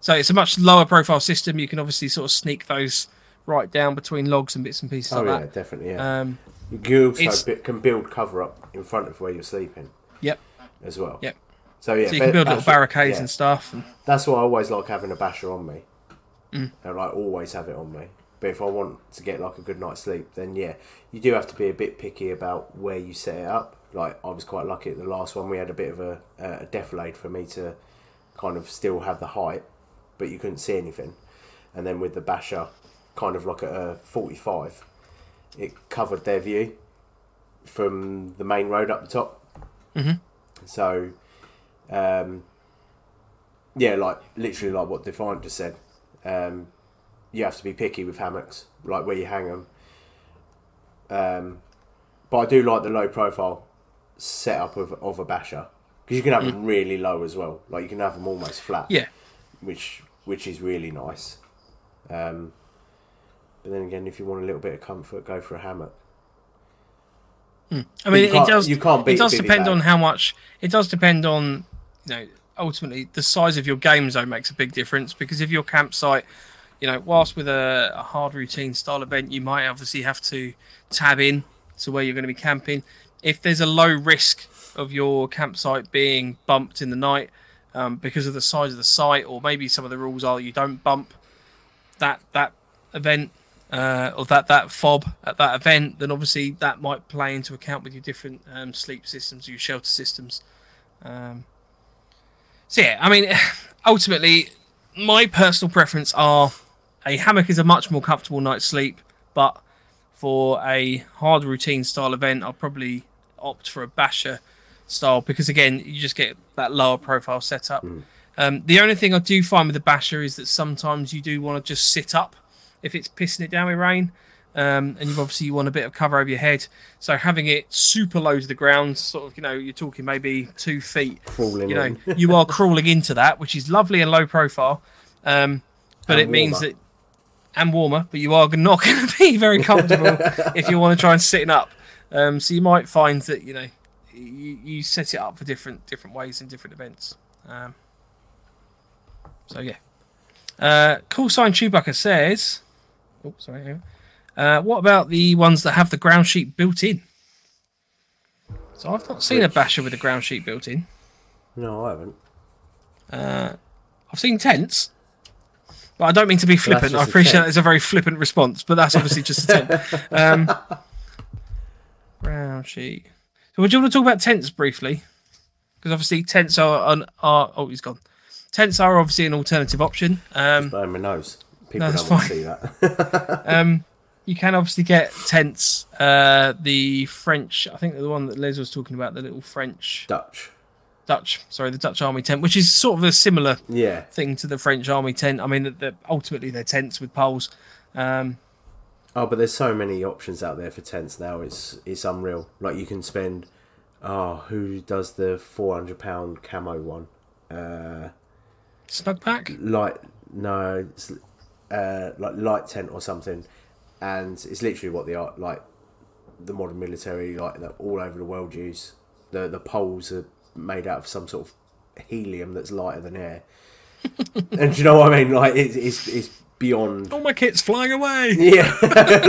so it's a much lower profile system. You can obviously sort of sneak those right down between logs and bits and pieces Oh like yeah, that. definitely. Yeah. Um, you also can build cover up in front of where you're sleeping yep. as well. Yep. So yeah, So you can build little barricades yeah. and stuff. And, That's why I always like having a basher on me. Mm. I like always have it on me. But if I want to get like a good night's sleep, then yeah, you do have to be a bit picky about where you set it up. Like I was quite lucky at the last one. We had a bit of a, a defilade for me to kind of still have the height, but you couldn't see anything. And then with the basher, kind of like at a forty-five, it covered their view from the main road up the top. Mhm. So, um, yeah, like literally like what Defiant just said. Um, you have to be picky with hammocks, like where you hang them. Um, but I do like the low profile setup of, of a basher because you can have them really low as well. Like you can have them almost flat, yeah. which which is really nice. Um, but then again, if you want a little bit of comfort, go for a hammock. I mean, it does. you can't beat It does depend bag. on how much. It does depend on, you know, ultimately the size of your game zone makes a big difference because if your campsite, you know, whilst with a, a hard routine style event, you might obviously have to tab in to where you're going to be camping. If there's a low risk of your campsite being bumped in the night um, because of the size of the site, or maybe some of the rules are you don't bump that that event uh, or that that fob at that event, then obviously that might play into account with your different um, sleep systems, your shelter systems. Um, so yeah, I mean, ultimately, my personal preference are a hammock is a much more comfortable night's sleep, but for a hard routine style event, I'll probably opt for a basher style because again, you just get that lower profile setup. Um, the only thing I do find with the basher is that sometimes you do want to just sit up if it's pissing it down with rain. Um, and you obviously want a bit of cover over your head. So having it super low to the ground, sort of, you know, you're talking maybe two feet. Crawling You know, you are crawling into that, which is lovely and low profile. Um, but And it means warmer. that and warmer, but you are not going to be very comfortable if you want to try and sitting up. Um, so you might find that you know you, you set it up for different different ways in different events. Um, so yeah, uh, call sign Chewbacca says, "Oh, sorry." Uh, what about the ones that have the ground sheet built in? So I've not seen a basher with a ground sheet built in. No, I haven't. I've seen tents. But I don't mean to be Well, flippant. I appreciate it's a very flippant response, but that's obviously just a tent. Um, ground sheet. So, would you want to talk about tents briefly? Because obviously, tents are, an, are. Oh, he's gone. Tents are obviously an alternative option. Um, Blowing my nose. People No, that's don't want to see that. um, you can obviously get tents. Uh, the French, I think the one that Les was talking about, the little French, Dutch. Dutch, sorry, the Dutch Army tent, which is sort of a similar Yeah. thing to the French Army tent. I mean, they're, ultimately they're tents with poles. Um, Oh, but there's so many options out there for tents now. It's it's unreal. Like you can spend. Oh, who does the four hundred pound camo one? Uh, Snugpak. light. No, it's, uh, like light tent or something, and it's literally what the art like the modern military like that all over the world use. The the poles are made out of some sort of helium that's lighter than air. and do you know what I mean? Like it's it's it's beyond All my kit's flying away. Yeah,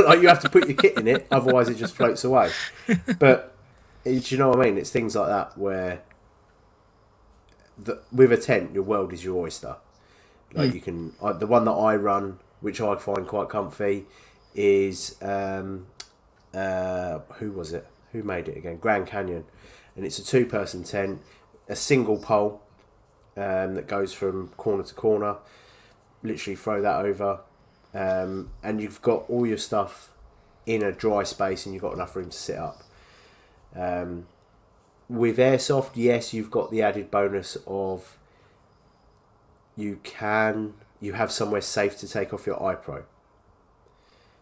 like you have to put your kit in it, otherwise it just floats away. But do you know what I mean? It's things like that where the, with a tent, your world is your oyster. Like you can, uh, the one that I run, which I find quite comfy, is um, uh, who was it? Who made it again? Grand Canyon, and it's a two-person tent, a single pole um, that goes from corner to corner. Literally throw that over, um, and you've got all your stuff in a dry space, and you've got enough room to sit up. Um, with airsoft, yes, you've got the added bonus of you can you have somewhere safe to take off your eye pro.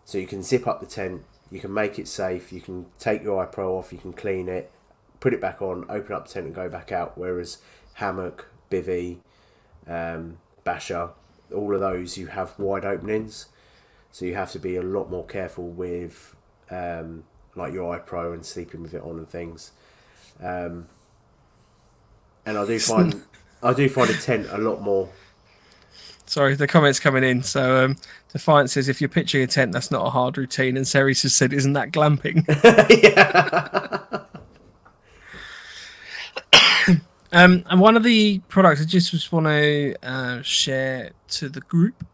So you can zip up the tent, you can make it safe, you can take your eye pro off, you can clean it, put it back on, open up the tent and go back out. Whereas hammock, bivy, um, basher, all of those you have wide openings. So you have to be a lot more careful with um, like your eye pro and sleeping with it on and things. Um, and I do find I do find a tent a lot more Sorry, the comments coming in. So um, Defiant says, if you're pitching a tent, that's not a hard routine. And Ceres has said, isn't that glamping? um, and one of the products I just, just want to uh, share to the group.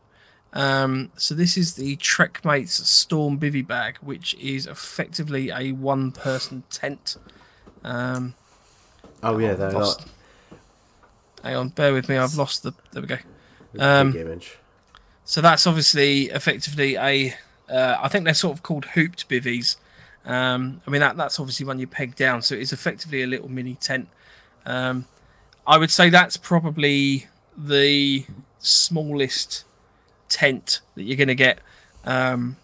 Um, so this is the Trekmates Storm Bivy Bag, which is effectively a one-person tent. Um, Oh yeah, they're lost- not Hang on, bear with me. I've lost the. There we go. Um, image. So that's obviously effectively a. Uh, I think they're sort of called hooped bivvies. Um, I mean that that's obviously when you peg down, so it's effectively a little mini tent. Um, I would say that's probably the smallest tent that you're going to get. Um,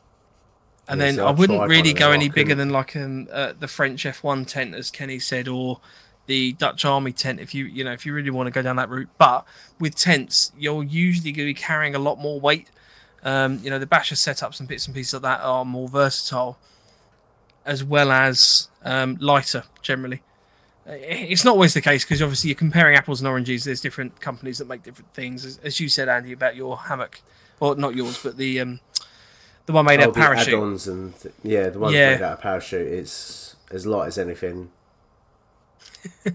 and Yeah, then so I wouldn't really go any bigger than like an, uh, the French F1 tent, as Kenny said, or the Dutch Army tent. If you you know if you really want to go down that route, but with tents, you're usually going to be carrying a lot more weight. Um, you know the basher setups and bits and pieces like that are more versatile. as well as um, lighter generally. Uh, It's not always the case because obviously you're comparing apples and oranges. There's different companies that make different things, as, as you said, Andy, about your hammock, or not yours, but the um, the one made Oh, out of parachute. add-ons and th- yeah, the one Yeah. made out of parachute. It's as light as anything.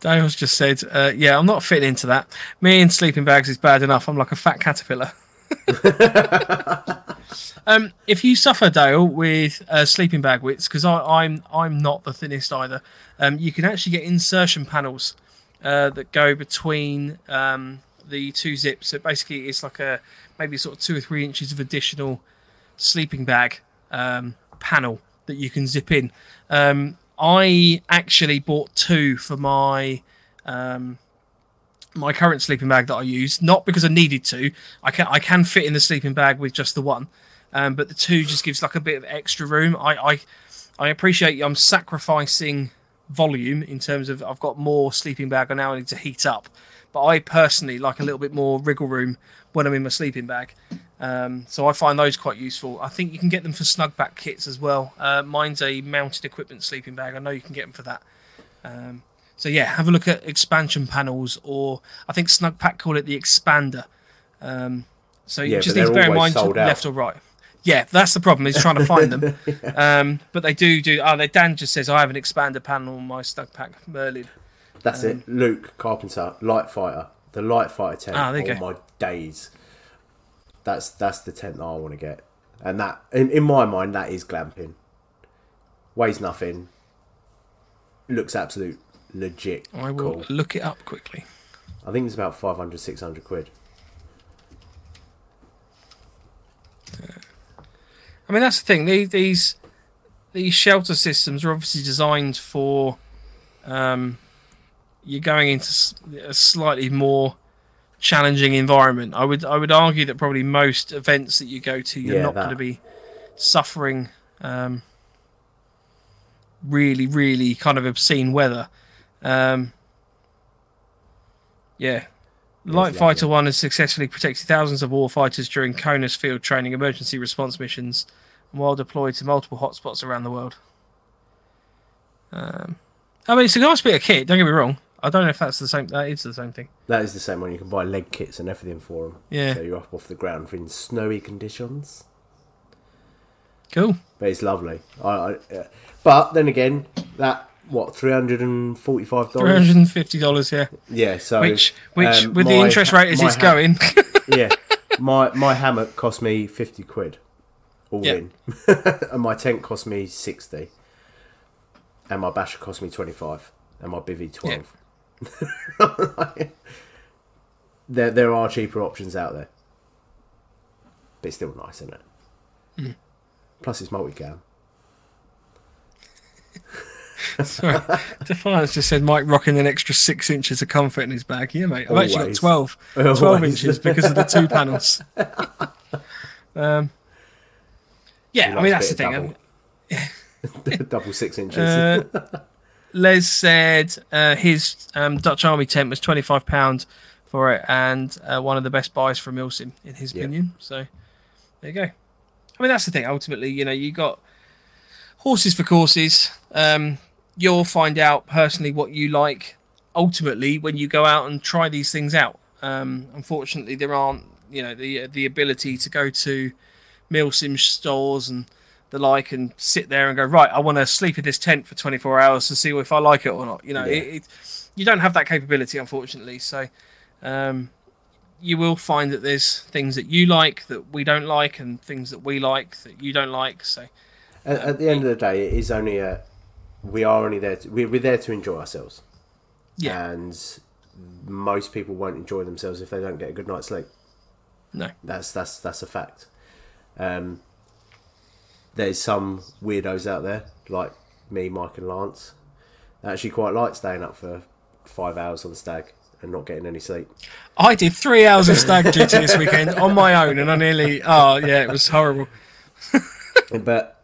Dale's just said, uh, "Yeah, I'm not fitting into that. Me in sleeping bags is bad enough. I'm like a fat caterpillar." um, if you suffer, Dale, with uh, sleeping bag widths, because I'm I'm not the thinnest either, um, you can actually get insertion panels uh, that go between um, the two zips. So basically, it's like a maybe sort of two or three inches of additional sleeping bag um, panel that you can zip in. Um, I actually bought two for my um, my current sleeping bag that I use, not because I needed to. I can I can fit in the sleeping bag with just the one, um, but the two just gives like a bit of extra room. I I, I appreciate I'm sacrificing volume in terms of I've got more sleeping bag I now need to heat up, but I personally like a little bit more wriggle room when I'm in my sleeping bag. Um, so I find those quite useful. I think you can get them for Snugpak kits as well. Uh, mine's a mounted equipment sleeping bag. I know you can get them for that. Um, so yeah, have a look at expansion panels, or I think Snugpak call it the expander. Um, so you Yeah, just need to bear in mind left or right. Yeah, that's the problem is trying to find them. um, but they do do. Oh, they Dan just says I have an expander panel on my Snugpak Merlin. That's Um, it. Luke Carpenter, Light Fighter, the Light Fighter tent. Ah, there you go. my days. That's that's the tent that I want to get, and that in, in my mind that is glamping. Weighs nothing. Looks absolute legit. I will cool. look it up quickly. I think it's about 500, 600 quid. I mean, that's the thing. These these, these shelter systems are obviously designed for um, you're going into a slightly more challenging environment. I would I would argue that probably most events that you go to, you're Yeah, not that. going to be suffering um, really, really kind of obscene weather. Um, yeah. Light. Fighter 1 has successfully protected thousands of warfighters during CONUS field training emergency response missions while deployed to multiple hotspots around the world. Um, I mean, it's a nice bit of kit, don't get me wrong. I don't know if that's the same. That is the same thing. That is the same one. You can buy leg kits and everything for them. Yeah. So you're up off the ground in snowy conditions. Cool. But it's lovely. I, I, uh, but then again, that what three hundred and forty five dollars, three hundred and fifty dollars. yeah. Yeah. So Which, which, um, with the interest rate as it's ha- going, yeah, my my hammock cost me fifty quid, all Yeah. in, and my tent cost me sixty, and my basher cost me twenty-five, and my bivvy twelve. there there are cheaper options out there, but it's still nice, isn't it? Hmm. Plus, it's multi-cam. Sorry, Defiance just said Mike rocking an extra six inches of comfort in his bag. Yeah, mate. I've actually got Always. 12, 12 Always. inches because of the two panels. um, yeah, I mean that's the thing. Double. double six inches. Uh, Les said uh, his um, Dutch Army tent was twenty five pound for it, and uh, one of the best buys for Milsim in his opinion. So there you go. I mean, that's the thing. Ultimately, you know, you got horses for courses. Um, you'll find out personally what you like. Ultimately, when you go out and try these things out. Um, unfortunately, there aren't you know the the ability to go to Milsim stores and the like and sit there and go right i want to sleep in this tent for 24 hours to see if i like it or not you know Yeah. it, it, you don't have that capability unfortunately so um, you will find that there's things that you like that we don't like and things that we like that you don't like so At, at the end of the day, it is only a. We are only there. To, we're, we're there to enjoy ourselves, yeah and most people won't enjoy themselves if they don't get a good night's sleep. no That's that's that's a fact. Um, there's some weirdos out there like me, Mike, and Lance that actually quite like staying up for five hours on the stag and not getting any sleep. i did three hours of stag duty this weekend on my own and i nearly oh yeah it was horrible but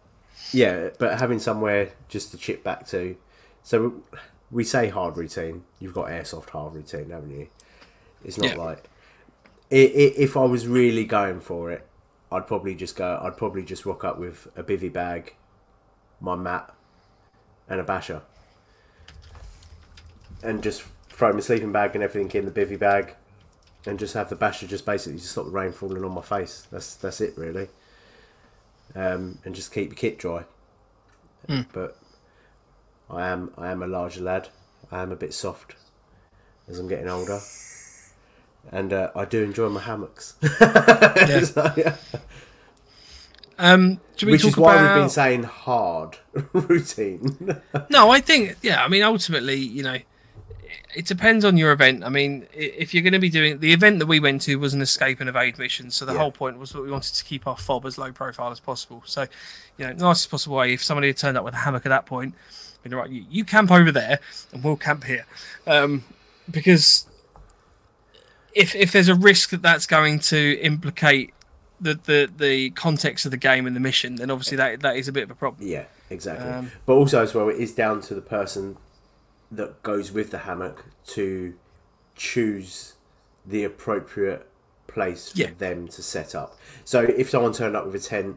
yeah, but having somewhere just to chip back to. So we say hard routine. You've got airsoft hard routine, haven't you? It's not Yeah. like if I was really going for it, I'd probably just go. I'd probably just rock up with a bivy bag, my mat, and a basher, and just throw my sleeping bag and everything in the bivy bag, and just have the basher just basically just stop the rain falling on my face. That's that's it really. Um, and just keep your kit dry. But I am I am a larger lad. I am a bit soft as I'm getting older, and uh, I do enjoy my hammocks. So, yeah. Um, Which talk is why about? we've been saying hard routine. No, I think yeah. I mean, ultimately, you know, it depends on your event. I mean, if you're going to be doing the event that we went to was an escape and evade mission, so the Yeah. whole point was that we wanted to keep our fob as low profile as possible. So, you know, nicest possible way. If somebody had turned up with a hammock at that point, you know, right, you, you camp over there and we'll camp here, um, because if if there's a risk that that's going to implicate the, the the context of the game and the mission, then obviously that that is a bit of a problem. yeah, exactly. Um, but also as well, it is down to the person that goes with the hammock to choose the appropriate place for Yeah. them to set up. So if someone turned up with a tent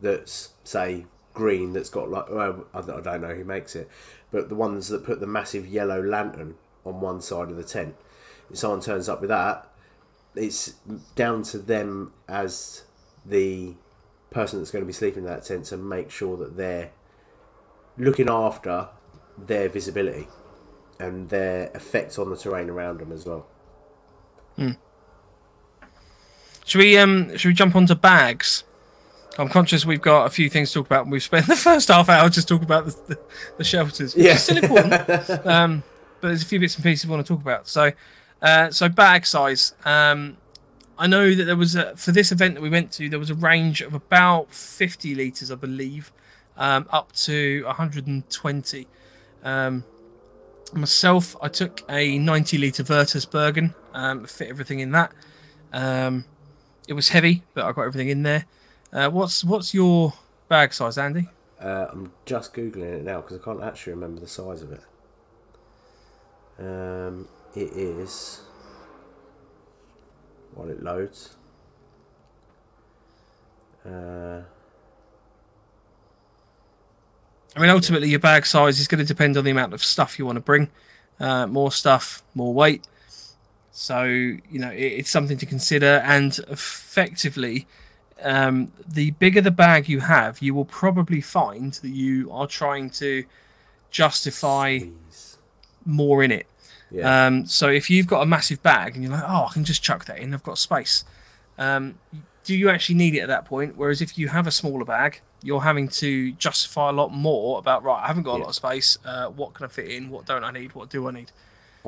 that's say green, that's got like well, I don't I don't know who makes it, but the ones that put the massive yellow lantern on one side of the tent. If someone turns up with that, it's down to them as the person that's going to be sleeping in that tent to make sure that they're looking after their visibility and their effects on the terrain around them as well. Should we um should we jump onto bags? I'm conscious we've got a few things to talk about. We've spent the first half hour just talking about the, the, the shelters, which Yeah. is still important. um, but there's a few bits and pieces we want to talk about. So, uh, so bag size. Um, I know that there was a, for this event that we went to, there was a range of about 50 liters, I believe, um, up to 120. Um, myself, I took a 90 liter Virtus Bergen, um, fit everything in that. Um, it was heavy, but I got everything in there. Uh, what's what's your bag size, Andy? Uh, I'm just googling it now because I can't actually remember the size of it. Um, it is while it loads. Uh, I mean, ultimately, your bag size is going to depend on the amount of stuff you want to bring. Uh, more stuff, more weight. So you know, it, it's something to consider. And effectively, um, the bigger the bag you have, you will probably find that you are trying to justify more in it. Yeah. Um, so if you've got a massive bag and you're like, oh, I can just chuck that in, I've got space. Um, do you actually need it at that point? Whereas if you have a smaller bag, you're having to justify a lot more about right. I haven't got a Yeah. lot of space. Uh, what can I fit in? What don't I need? What do I need?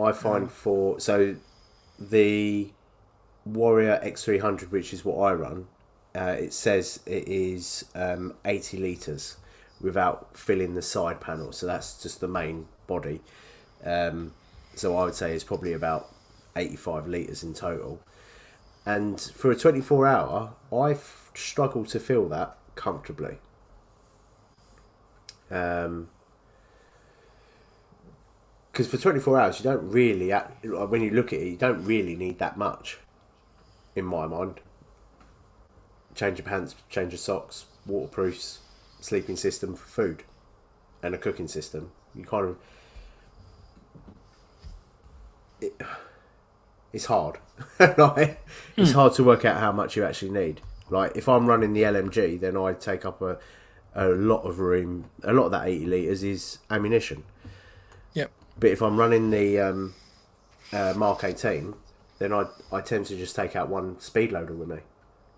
I find for so the Warrior X300, which is what I run, uh, it says it is um, 80 litres without filling the side panel. So that's just the main body. Um, so I would say it's probably about 85 litres in total. And for a 24 hour, I struggle to fill that comfortably. Um, because for 24 hours you don't really when you look at it you don't really need that much in my mind. Change your pants change your socks waterproofs sleeping system for food and a cooking system. You kind of it, it's hard like, it's hard to work out how much you actually need like if i'm running the lmg then i take up a, a lot of room a lot of that 80 litres is ammunition Yep. but if I'm running the um, uh, Mark 18, then I I tend to just take out one speed loader with me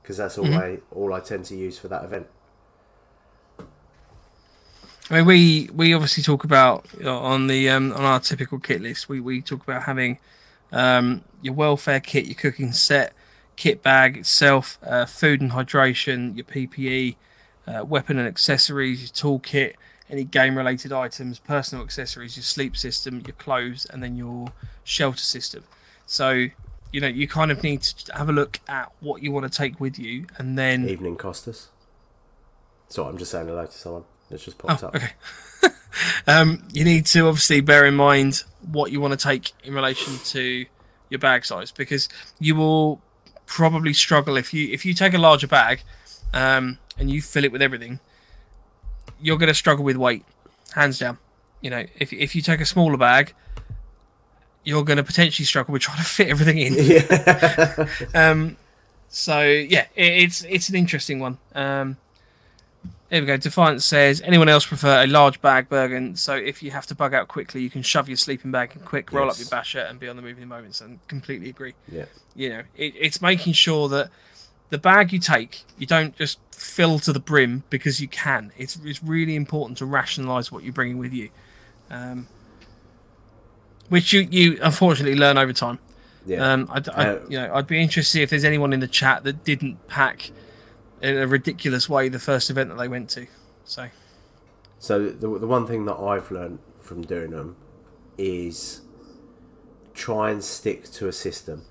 because that's all I all I tend to use for that event. I mean, we we obviously talk about on the um, on our typical kit list. We we talk about having um, your welfare kit, your cooking set, kit bag itself, uh, food and hydration, your PPE, uh, weapon and accessories, your toolkit, any game related items, personal accessories, your sleep system, your clothes, and then your shelter system. So you know you kind of need to have a look at what you want to take with you, and then Evening Costas. So I'm just saying hello to someone that's just popped Oh, up. okay. um, you need to obviously bear in mind what you want to take in relation to your bag size because you will probably struggle if you if you take a larger bag um, and you fill it with everything. you're going to struggle with weight, hands down. You know, if if you take a smaller bag, you're going to potentially struggle with trying to fit everything in. Yeah. Um, so yeah, it, it's it's an interesting one. Um, there we go. Defiance says, anyone else prefer a large bag Bergen? So if you have to bug out quickly, you can shove your sleeping bag in quick, roll up your basher, and be on the move in moments. And completely agree. yeah. You know, it, it's making sure that the bag you take, you don't just fill to the brim because you can. It's it's really important to rationalise what you're bringing with you, um, which you you unfortunately learn over time. Yeah. Um, I'd, I'd, Uh, you know, I'd be interested to see if there's anyone in the chat that didn't pack in a ridiculous way the first event that they went to. So So the the one thing that I've learned from doing them is try and stick to a system.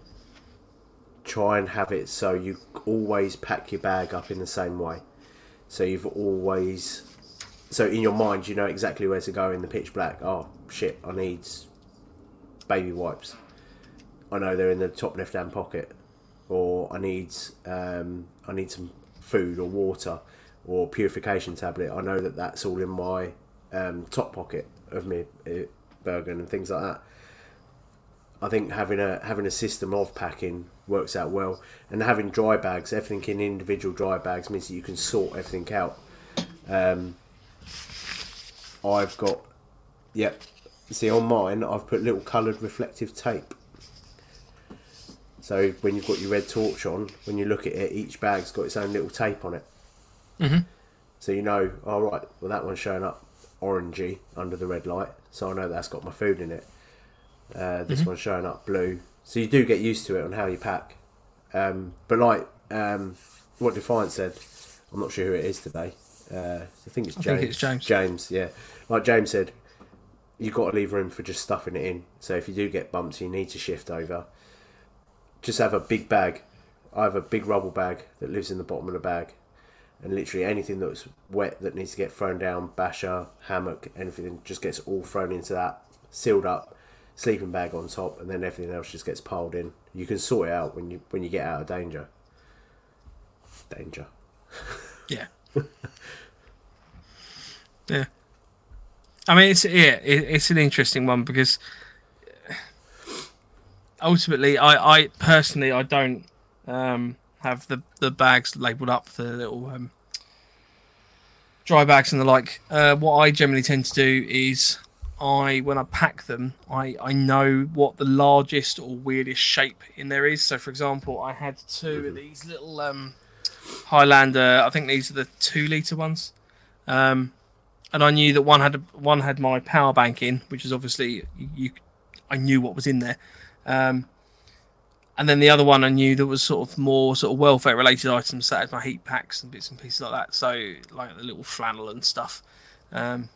Try and have it so you always pack your bag up in the same way. So you've always so in your mind you know exactly where to go in the pitch black. Oh shit, I need baby wipes. I know they're in the top left hand pocket. Or I need um, I need some food or water or purification tablet. I know that that's all in my um, top pocket of me uh, Bergen and things like that. I think having a having a system of packing works out well, and having dry bags, everything in individual dry bags means that you can sort everything out. Um, I've got, yep. See on mine, I've put little coloured reflective tape. So when you've got your red torch on, when you look at it, each bag's got its own little tape on it. So you know, all right, well that one's showing up orangey under the red light, so I know that's got my food in it. Uh, this one's showing up blue, so you do get used to it on how you pack. Um, but like um, what Defiant said, I'm not sure who it is today. Uh, I think it's I James. think it's James. James, yeah. Like James said, you've got to leave room for just stuffing it in. So if you do get bumps, you need to shift over. Just have a big bag. I have a big rubble bag that lives in the bottom of the bag and literally anything that's wet that needs to get thrown down, basher, hammock, anything just gets all thrown into that, sealed up, sleeping bag on top, and then everything else just gets piled in. You can sort it out when you when you get out of danger. Danger. yeah, yeah. I mean, it's yeah, it, it's an interesting one because ultimately, I, I personally, I don't um, have the the bags labelled up, the little um, dry bags and the like. Uh, what I generally tend to do is, I when I pack them, I I know what the largest or weirdest shape in there is. So, for example, I had 2 of these little um, Highlander. I think these are the two liter ones. Um, and I knew that one had one had my power bank in, which is obviously you. I knew what was in there, um, and then the other one I knew that was sort of more sort of welfare related items, such as my heat packs and bits and pieces like that. So like the little flannel and stuff. Um,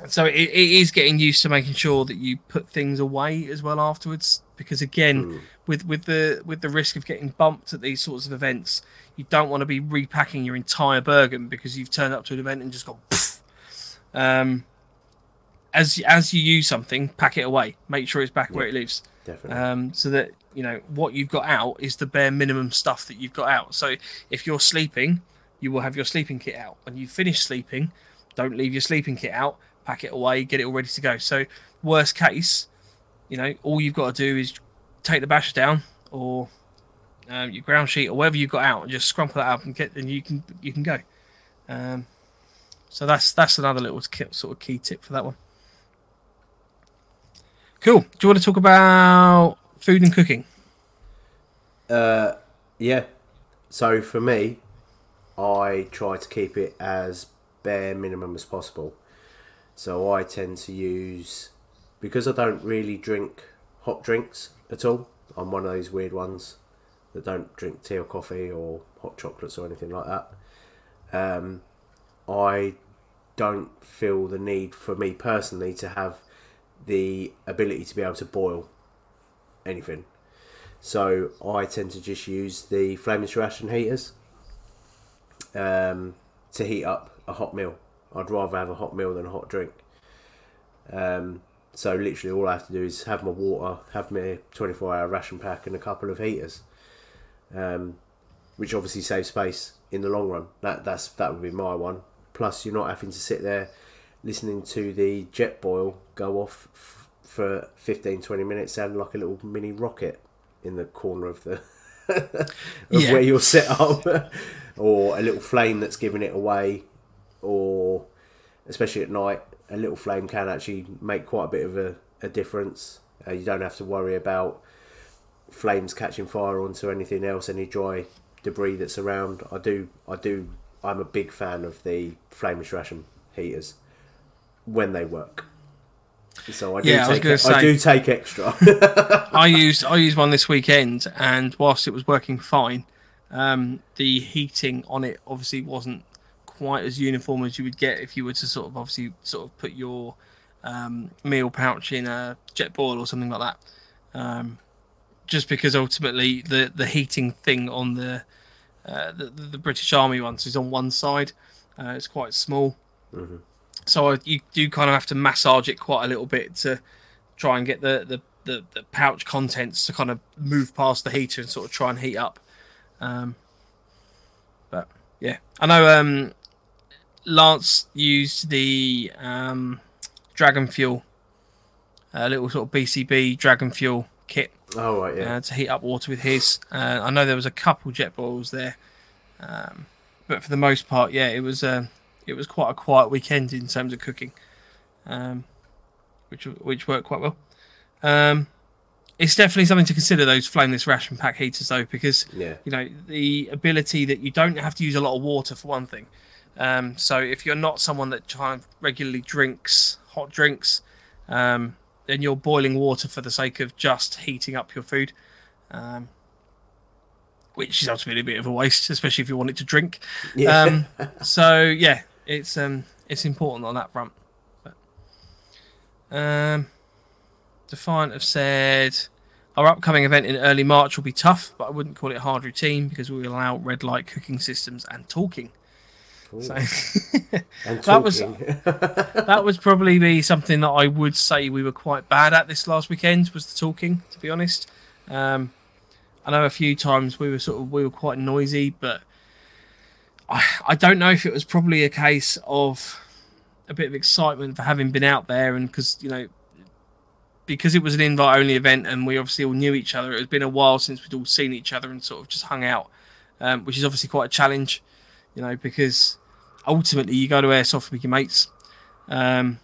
and so it, it is getting used to making sure that you put things away as well afterwards, because again, with with the with the risk of getting bumped at these sorts of events, you don't want to be repacking your entire Bergen because you've turned up to an event and just gone. Pfft. Um, as as you use something, pack it away. Make sure it's back where it lives, Definitely. um, so that you know what you've got out is the bare minimum stuff that you've got out. So if you're sleeping, you will have your sleeping kit out. When you finish sleeping, don't leave your sleeping kit out. Pack it away, get it all ready to go. So worst case, you know, all you've got to do is take the basher down or um, your ground sheet or whatever you've got out, and just scrumple that up and get, and you can you can go. Um, so that's that's another little sort of key tip for that one. Cool. Do you want to talk about food and cooking? Uh, yeah. So for me, I try to keep it as bare minimum as possible. So I tend to use because I don't really drink hot drinks at all. I'm one of those weird ones that don't drink tea or coffee or hot chocolates or anything like that. Um, I don't feel the need for me personally to have the ability to be able to boil anything. So I tend to just use the flaming ration heaters um, to heat up a hot meal. I'd rather have a hot meal than a hot drink. Um, so literally all I have to do is have my water, have my 24 hour ration pack and a couple of heaters. Um, which obviously saves space in the long run. That that's that would be my one. Plus, you're not having to sit there listening to the Jetboil go off f- for 15, 20 minutes, sounding like a little mini rocket in the corner of the of Yeah. where you're set up, or a little flame that's giving it away, or especially at night, a little flame can actually make quite a bit of a, a difference. Uh, you don't have to worry about flames catching fire onto anything else, any dry debris that's around. I do, I do, I'm a big fan of the flameless ration heaters when they work. So I do, Yeah, I was take, I say- do take extra. I used I used one this weekend, and whilst it was working fine, um, the heating on it obviously wasn't quite as uniform as you would get if you were to sort of obviously sort of put your um, meal pouch in a Jetboil or something like that. Um, just because ultimately the the heating thing on the uh, the, the British Army ones is on one side. Uh, it's quite small, so you do kind of have to massage it quite a little bit to try and get the, the, the, the pouch contents to kind of move past the heater and sort of try and heat up. Um, but yeah, I know um, Lance used the um, Dragon Fuel, a little sort of BCB Dragon Fuel kit oh right, yeah. uh, to heat up water with his. Uh, I know there was a couple Jetboils there, um, but for the most part, yeah, it was um it was quite a quiet weekend in terms of cooking, um, which which worked quite well. Um, it's definitely something to consider those flameless ration pack heaters though, because yeah. you know the ability that you don't have to use a lot of water for one thing. Um, so if you're not someone that regularly drinks hot drinks, um, then you're boiling water for the sake of just heating up your food, um, which is ultimately a bit of a waste, especially if you want it to drink. Yeah. Um, so yeah, it's um, it's important on that front. But, um, Defiant have said our upcoming event in early March will be tough, but I wouldn't call it a hard routine because we will allow red light cooking systems and talking. So and that was- that would probably be something that I would say we were quite bad at this last weekend was the talking. To be honest, um, I know a few times we were sort of we were quite noisy, but I I don't know if it was probably a case of a bit of excitement for having been out there and because you know because it was an invite only event and we obviously all knew each other. It has been a while since we'd all seen each other and sort of just hung out, um, which is obviously quite a challenge, you know, because ultimately you go to airsoft with your mates, um,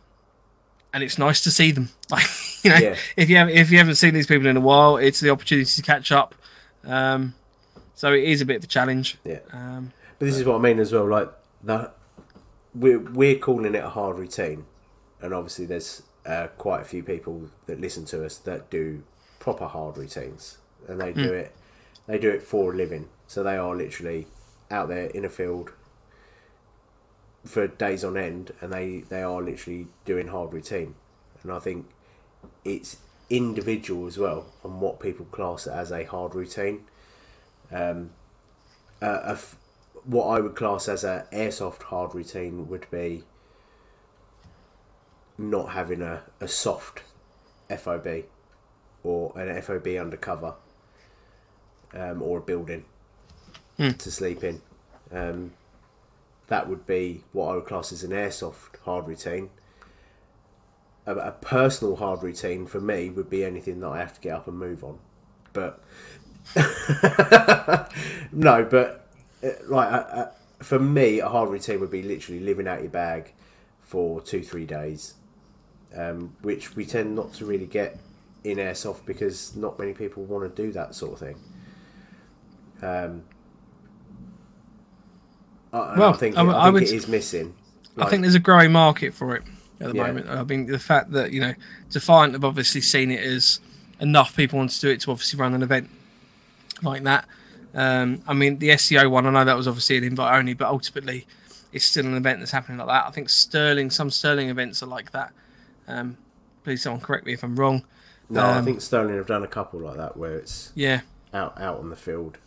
and it's nice to see them. Like you know, Yeah. if you have if you haven't seen these people in a while, it's the opportunity to catch up. Um, so it is a bit of a challenge. yeah. But this is what I mean as well. Like the we're we're calling it a hard routine, and obviously there's uh, quite a few people that listen to us that do proper hard routines, and they do it they do it for a living. So they are literally out there in a field for days on end, and they they are literally doing hard routine. And I think it's individual as well on what people class as a hard routine. Um, a, a what I would class as a airsoft hard routine would be not having a, a soft FOB or an FOB undercover um, or a building to sleep in. Um, that would be what I would class as an airsoft hard routine. A, a personal hard routine for me would be anything that I have to get up and move on. But no, but like uh, uh, for me, a hard routine would be literally living out your bag for two, three days, um, which we tend not to really get in airsoft because not many people want to do that sort of thing. Um, I, Well, I think, I it, would- I I would- it is missing. I think there's a growing market for it at the Yeah. moment. I mean, the fact that you know Defiant have obviously seen it as enough people want to do it to obviously run an event like that. Um, I mean, the SEO one, I know that was obviously an invite only, but ultimately, it's still an event that's happening like that. I think Sterling, some Sterling events are like that. Um, please, someone correct me if I'm wrong. no, I um, think Sterling have done a couple like that where it's Yeah, out out on the field,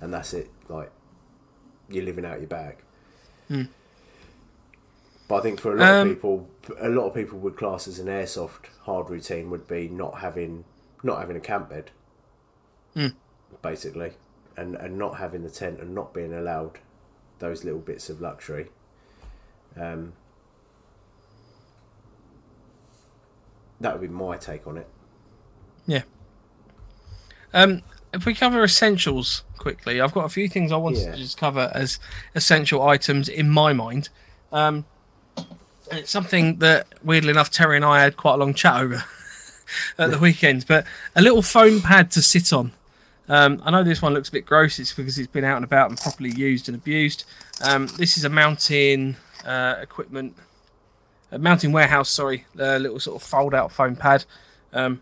and that's it. Like you're living out your bag. But I think for a lot Um, of people, a lot of people would class as an airsoft hard routine would be not having not having a camp bed, basically, and and not having the tent and not being allowed those little bits of luxury. Um, that would be my take on it. Yeah. Um, if we cover essentials quickly, I've got a few things I wanted Yeah. to just cover as essential items in my mind. Um, and it's something that, weirdly enough, Terry and I had quite a long chat over at the weekend. But a little foam pad to sit on. Um, I know this one looks a bit gross. It's because it's been out and about and properly used and abused. Um, this is a mountain uh, equipment, a mountain warehouse. Sorry, a little sort of fold-out foam pad. Um,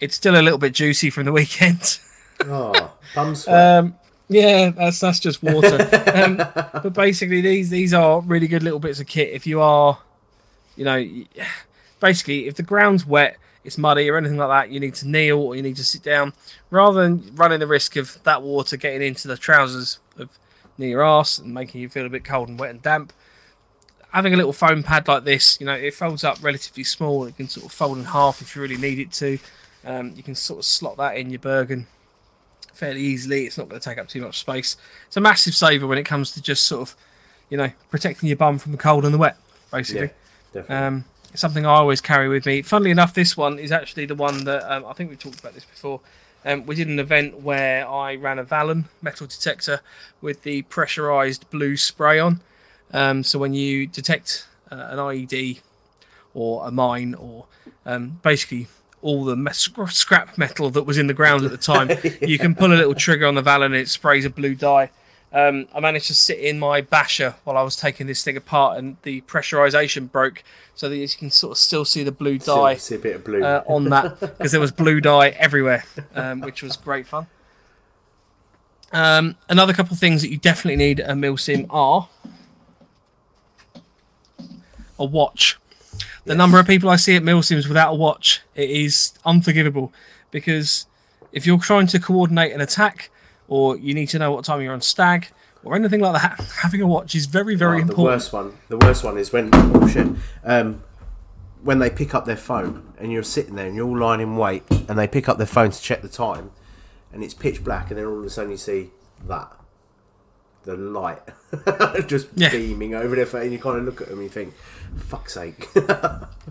it's still a little bit juicy from the weekend. Oh, bum sweat. Um, yeah, that's that's just water. um, but basically, these these are really good little bits of kit. If you are, you know, basically, if the ground's wet, it's muddy or anything like that, you need to kneel or you need to sit down, rather than running the risk of that water getting into the trousers of near your arse and making you feel a bit cold and wet and damp. Having a little foam pad like this, you know, it folds up relatively small. It can sort of fold in half if you really need it to. Um, you can sort of slot that in your Bergen fairly easily. It's not going to take up too much space. It's a massive saver when it comes to just sort of, you know, protecting your bum from the cold and the wet, basically. yeah, definitely. Um, something I always carry with me. Funnily enough, this one is actually the one that um, I think we've talked about this before. Um, we did an event where I ran a Vallon metal detector with the pressurized blue spray on. Um, so when you detect uh, an IED or a mine or um, basically all the scrap metal that was in the ground at the time, you can pull a little trigger on the Vallon and it sprays a blue dye. Um, I managed to sit in my basher while I was taking this thing apart, and the pressurization broke, so that you can sort of still see the blue Still dye see a bit of blue. uh, on that because there was blue dye everywhere, um, which was great fun. Um, another couple of things that you definitely need a milsim are a watch. The number of people I see at milsims without a watch it is unforgivable because if you're trying to coordinate an attack or you need to know what time you're on stag or anything like that, having a watch is very very Oh, the important. worst one. The worst one is when oh shit, um, when they pick up their phone and you're sitting there and you're all lying in wait and they pick up their phone to check the time and it's pitch black and then all of a sudden you see that the light just Yeah. beaming over their face and you kind of look at them and you think, fuck's sake.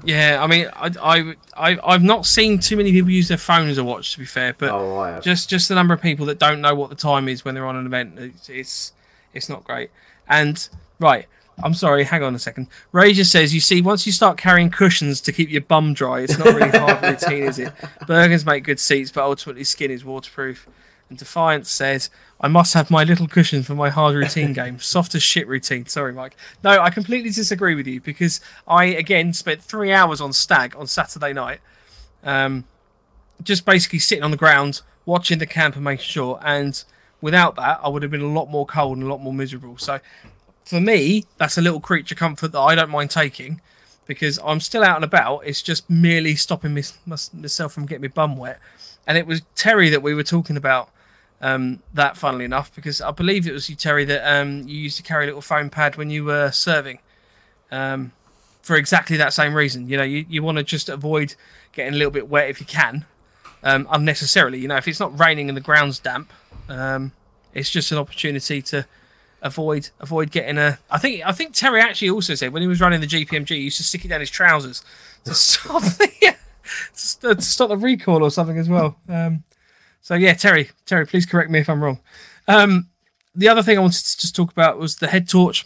Yeah, I mean, I, I, I, I've not seen too many people use their phone as a watch, to be fair, but oh, have. just just the number of people that don't know what the time is when they're on an event, it's it's, it's not great. And right, I'm sorry, hang on a second. Ray just says, you see, once you start carrying cushions to keep your bum dry, it's not really hard routine, is it? Bergens make good seats, but ultimately skin is waterproof. And Defiance says, I must have my little cushion for my hard routine game. Soft as shit routine. Sorry, Mike. No, I completely disagree with you because I, again, spent three hours on Stag on Saturday night. Um, just basically sitting on the ground, watching the camp and making sure. And without that, I would have been a lot more cold and a lot more miserable. So for me, that's a little creature comfort that I don't mind taking because I'm still out and about. It's just merely stopping me, myself from getting my bum wet. And it was Terry that we were talking about um, that, funnily enough, because I believe it was you, Terry, that um, you used to carry a little foam pad when you were serving um, for exactly that same reason. You know, you, you want to just avoid getting a little bit wet if you can, um, unnecessarily. You know, if it's not raining and the ground's damp, um, it's just an opportunity to avoid avoid getting a. I think I think Terry actually also said when he was running the GPMG, he used to stick it down his trousers to stop the to, to stop the recoil or something as well. Um, so yeah, Terry, Terry, please correct me if I'm wrong. Um, the other thing I wanted to just talk about was the head torch.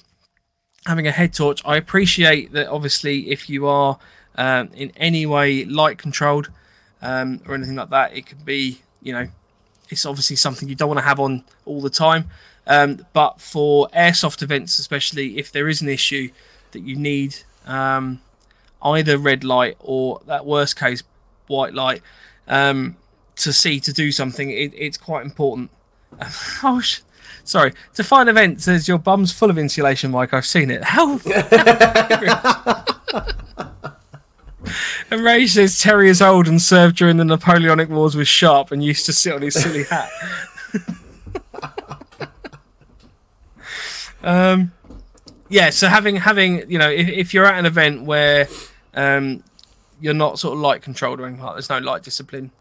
Having a head torch, I appreciate that. Obviously, if you are um, in any way light controlled um, or anything like that, it could be, you know, it's obviously something you don't want to have on all the time. Um, but for airsoft events, especially if there is an issue that you need um, either red light or that worst case white light um, to see to do something, it, it's quite important. oh, sh- sorry. To find event says your bum's full of insulation, Mike. I've seen it. How? and Ray says Terry is old and served during the Napoleonic Wars with Sharpe and used to sit on his silly hat. um, yeah. So having having you know if, if you're at an event where um, you're not sort of light controlled or anything like there's no light discipline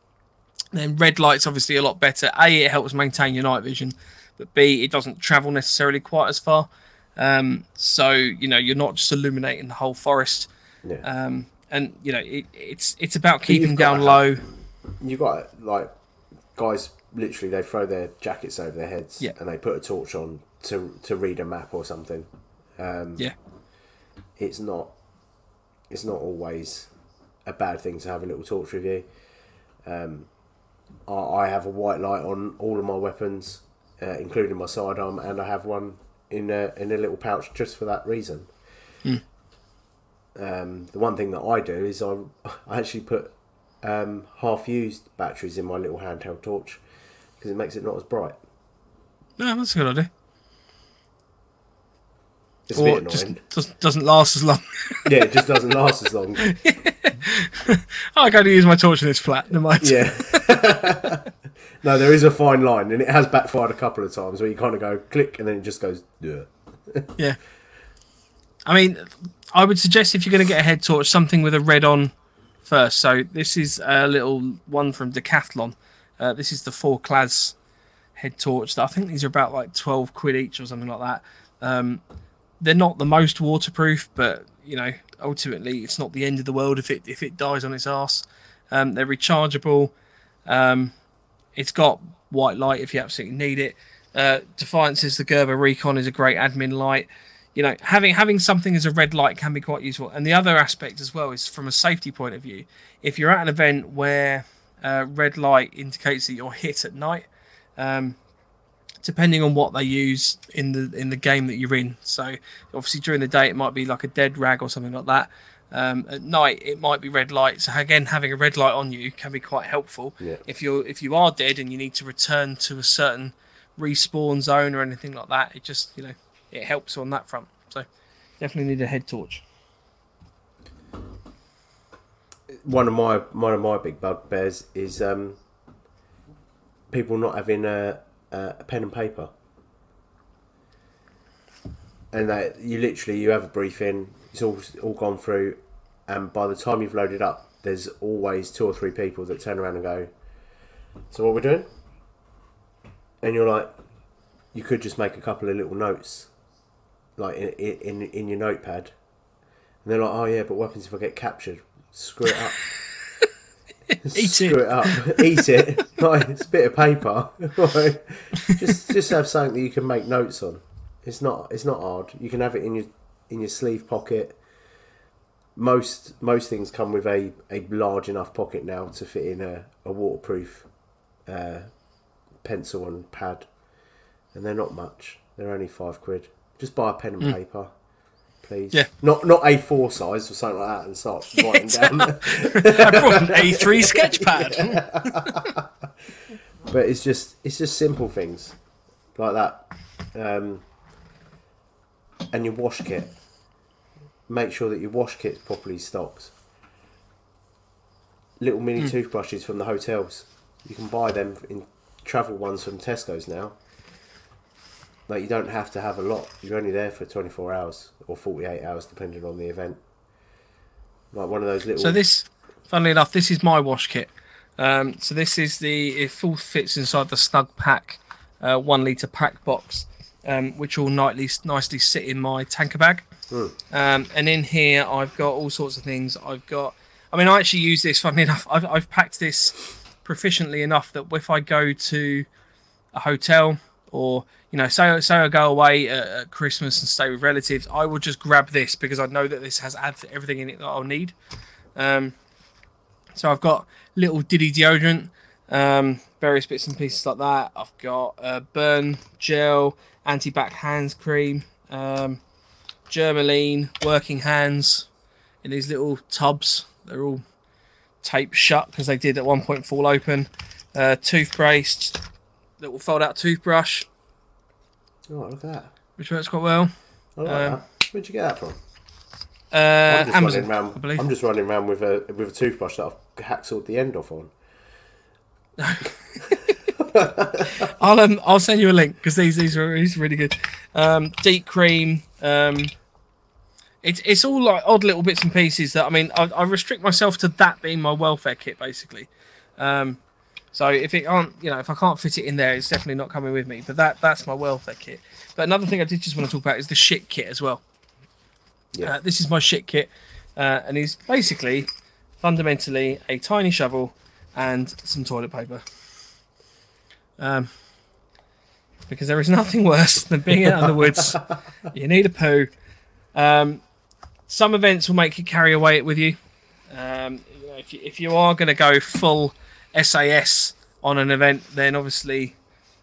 then red light's obviously a lot better a it helps maintain your night vision but b it doesn't travel necessarily quite as far Um, so you know you're not just illuminating the whole forest. Yeah. Um, and you know it, it's it's about keeping down low. You've got like guys literally they throw their jackets over their heads Yeah. and they put a torch on to to read a map or something. Um, Yeah, it's not it's not always a bad thing to have a little torch with you. Um, I, I have a white light on all of my weapons, uh, including my sidearm, and I have one in a in a little pouch just for that reason. Um, the one thing that I do is I, I actually put um, half used batteries in my little handheld torch because it makes it not as bright. no, that's a good idea. It's a Or bit just annoying. doesn't last as long. yeah, it just doesn't last as long. I go to use my torch in this flat. Never mind. Yeah. no, there is a fine line, and it has backfired a couple of times where you kind of go click, and then it just goes. Yeah. Yeah. I mean, I would suggest if you're going to get a head torch, something with a red on first. So this is a little one from Decathlon. Uh, this is the Forclaz head torch. I think these are about like 12 quid each or something like that. Um, they're not the most waterproof, but you know, ultimately, it's not the end of the world if it if it dies on its ass. Um, they're rechargeable. Um, it's got white light if you absolutely need it. Uh, Defiance is the Gerber Recon is a great admin light. You know, having having something as a red light can be quite useful. And the other aspect as well is from a safety point of view. If you're at an event where uh, red light indicates that you're hit at night, um, depending on what they use in the in the game that you're in. So obviously during the day it might be like a dead rag or something like that. Um, at night it might be red light. So again, having a red light on you can be quite helpful. Yeah. If you're if you are dead and you need to return to a certain respawn zone or anything like that, it just you know it helps on that front. So definitely need a head torch. One of my one of my big bugbears is um, people not having a, Uh, a pen and paper. And that you literally you have a briefing, it's all all gone through, and by the time you've loaded up, there's always two or three people that turn around and go, "So what we're doing?" And you're like, you could just make a couple of little notes, like in in, in your notepad, and they're like, "Oh yeah, but what happens if I get captured? Screw it up." Eat Screw it up. Eat it. Like, it's a bit of paper. Like, just just have something that you can make notes on. It's not it's not hard. You can have it in your in your sleeve pocket. Most most things come with a, a large enough pocket now to fit in a, a waterproof uh, pencil and pad. And they're not much. They're only five quid. Just buy a pen and paper, please. Yeah. Not not A four size or something like that and start writing down. I brought an A3 sketch pad. but it's just it's just simple things like that um, and your wash kit make sure that your wash kit's properly stocked little mini toothbrushes from the hotels you can buy them in travel ones from tesco's now like you don't have to have a lot you're only there for 24 hours or 48 hours depending on the event like one of those little So this, funnily enough, this is my wash kit. Um, so this is the it full fits inside the Snugpak, uh, one liter pack box, um, which all nightly nicely sit in my tanker bag. Um, and in here, I've got all sorts of things. I've got, I mean, I actually use this. Funnily enough, I've, I've packed this proficiently enough that if I go to a hotel or you know, say say I go away at, at Christmas and stay with relatives, I will just grab this because I know that this has everything in it that I'll need. Um, so I've got little Diddy deodorant, um, various bits and pieces like that. I've got uh, burn gel, anti-back hands cream, um, Germolene, working hands in these little tubs. They're all taped shut because they did at one point fall open. Uh, toothpaste, little fold-out toothbrush, oh look at that which works quite well. I like Um, that where'd you get that from Uh, I'm just Amazon, running around. I believe. I'm just running around with a with a toothbrush that I've hacksawed the end off on. I'll um, I'll send you a link because these these are these are really good. Um, deep cream. Um, it's it's all like odd little bits and pieces that I mean I, I restrict myself to that being my welfare kit basically. Um, So if it aren't, you know, if I can't fit it in there, it's definitely not coming with me. But that that's my welfare kit. But another thing I did just want to talk about is the shit kit as well. Yeah. Uh, this is my shit kit, uh, and is basically fundamentally a tiny shovel and some toilet paper. Um, because there is nothing worse than being out in the woods. You need a poo. Um, some events will make you carry away it with you. Um, you know, if you if you are going to go full SAS on an event, then obviously,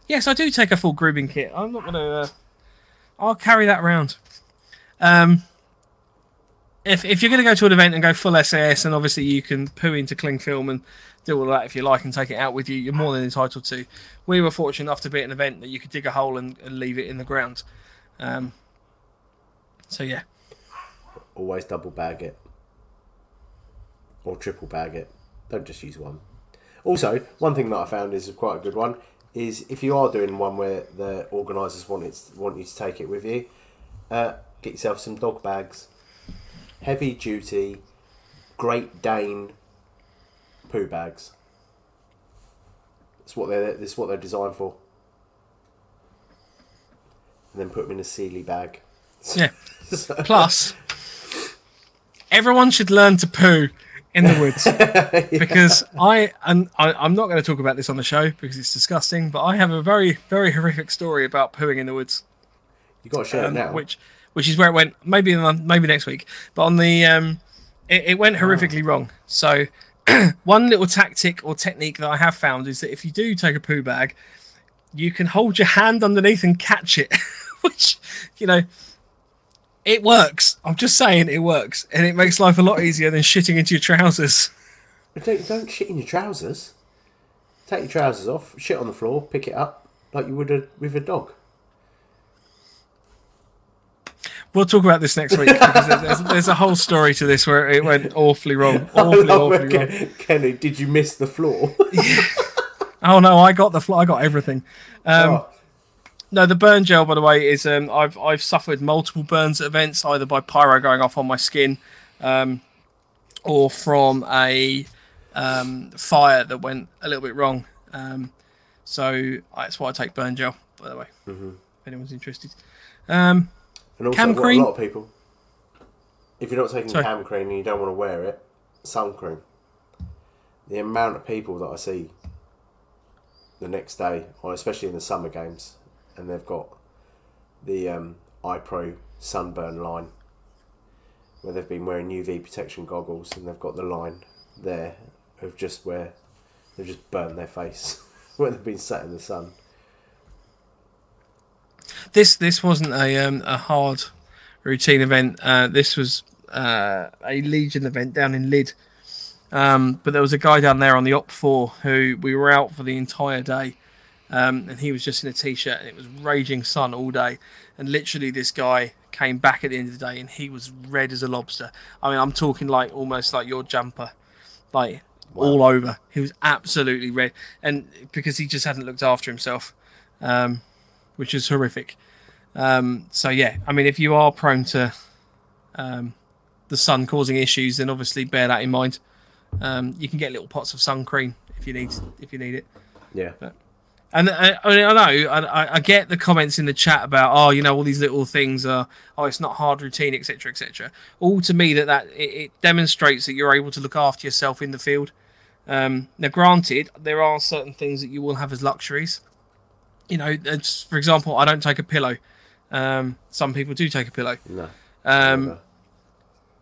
yes, I do take a full grooming kit. I'm not going to. Uh, I'll carry that around. Um, if if you're going to go to an event and go full SAS, and obviously you can poo into cling film and do all that if you like and take it out with you, you're more than entitled to. We were fortunate enough to be at an event that you could dig a hole and, and leave it in the ground. Um, so yeah, Always double bag it. Or triple bag it. Don't just use one. Also, one thing that I found is quite a good one is if you are doing one where the organisers want it want you to take it with you, uh, get yourself some dog bags. Heavy duty, Great Dane poo bags. That's what they're that's what they're designed for. And then put them in a Sealy bag. yeah. Plus, everyone should learn to poo in the woods because I and I, I'm not going to talk about this on the show because it's disgusting. But I have a very very horrific story about pooing in the woods. You got to share um, it now. which which is where it went. Maybe in the- maybe next week, but on the um, it, it went horrifically wrong. So one little tactic or technique that I have found is that if you do take a poo bag, you can hold your hand underneath and catch it, which you know. It works. I'm just saying it works, and it makes life a lot easier than shitting into your trousers. Don't, don't shit in your trousers. Take your trousers off, shit on the floor, pick it up like you would a, with a dog. We'll talk about this next week because there's, there's, there's a whole story to this where it went awfully wrong, awfully, love awfully wrong. Ken- Kenny, did you miss the floor? Oh no, I got the floor. I got everything. Um, Oh, No, the burn gel, by the way, is um, I've I've suffered multiple burns at events, either by pyro going off on my skin, um, or from a um, fire that went a little bit wrong. Um, so that's why I take burn gel, by the way, Mm-hmm. if anyone's interested. Um, and also, Cam cream? a lot of people, if you're not taking Sorry. cam cream and you don't want to wear it, sun cream. The amount of people that I see the next day, or especially in the summer games, and they've got the um, eye pro sunburn line, where they've been wearing UV protection goggles, and they've got the line there of just where they've just burned their face where they've been sat in the sun. this this wasn't a um, a hard routine event. Uh, this was uh, a Legion event down in Lydd. Um, but there was a guy down there on the OPFOR who we were out for the entire day, um, and he was just in a t-shirt and it was raging sun all day. And literally, this guy came back at the end of the day and he was red as a lobster. I mean, I'm talking like almost like your jumper, like all over. He was absolutely red, and because he just hadn't looked after himself, um, which is horrific. Um, so yeah, I mean, if you are prone to um, the sun causing issues, then obviously bear that in mind. Um, you can get little pots of sun cream if you need if you need it. Yeah. And I, I, mean, I know I, I- get the comments in the chat about oh you know all these little things are oh it's not hard routine etc etc. All to me that that it, it demonstrates that you're able to look after yourself in the field. Um, now, granted, there are certain things that you will have as luxuries. You know, it's, for example, I don't take a pillow. Um, some people do take a pillow. No. Um,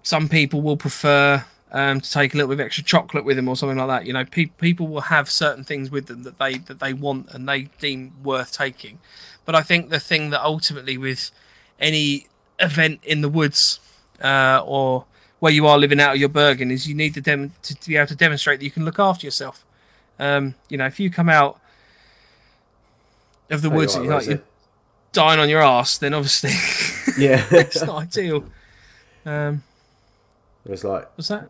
some people will prefer um, to take a little bit of extra chocolate with them or something like that. You know, pe- people will have certain things with them that they that they want and they deem worth taking. But I think the thing that ultimately with any event in the woods uh, or where you are living out of your Bergen is you need to, dem- to, to be able to demonstrate that you can look after yourself. Um, you know, if you come out of the woods and you're, like, you're dying on your ass, then obviously Yeah. it's not ideal. Um, it's like What's that?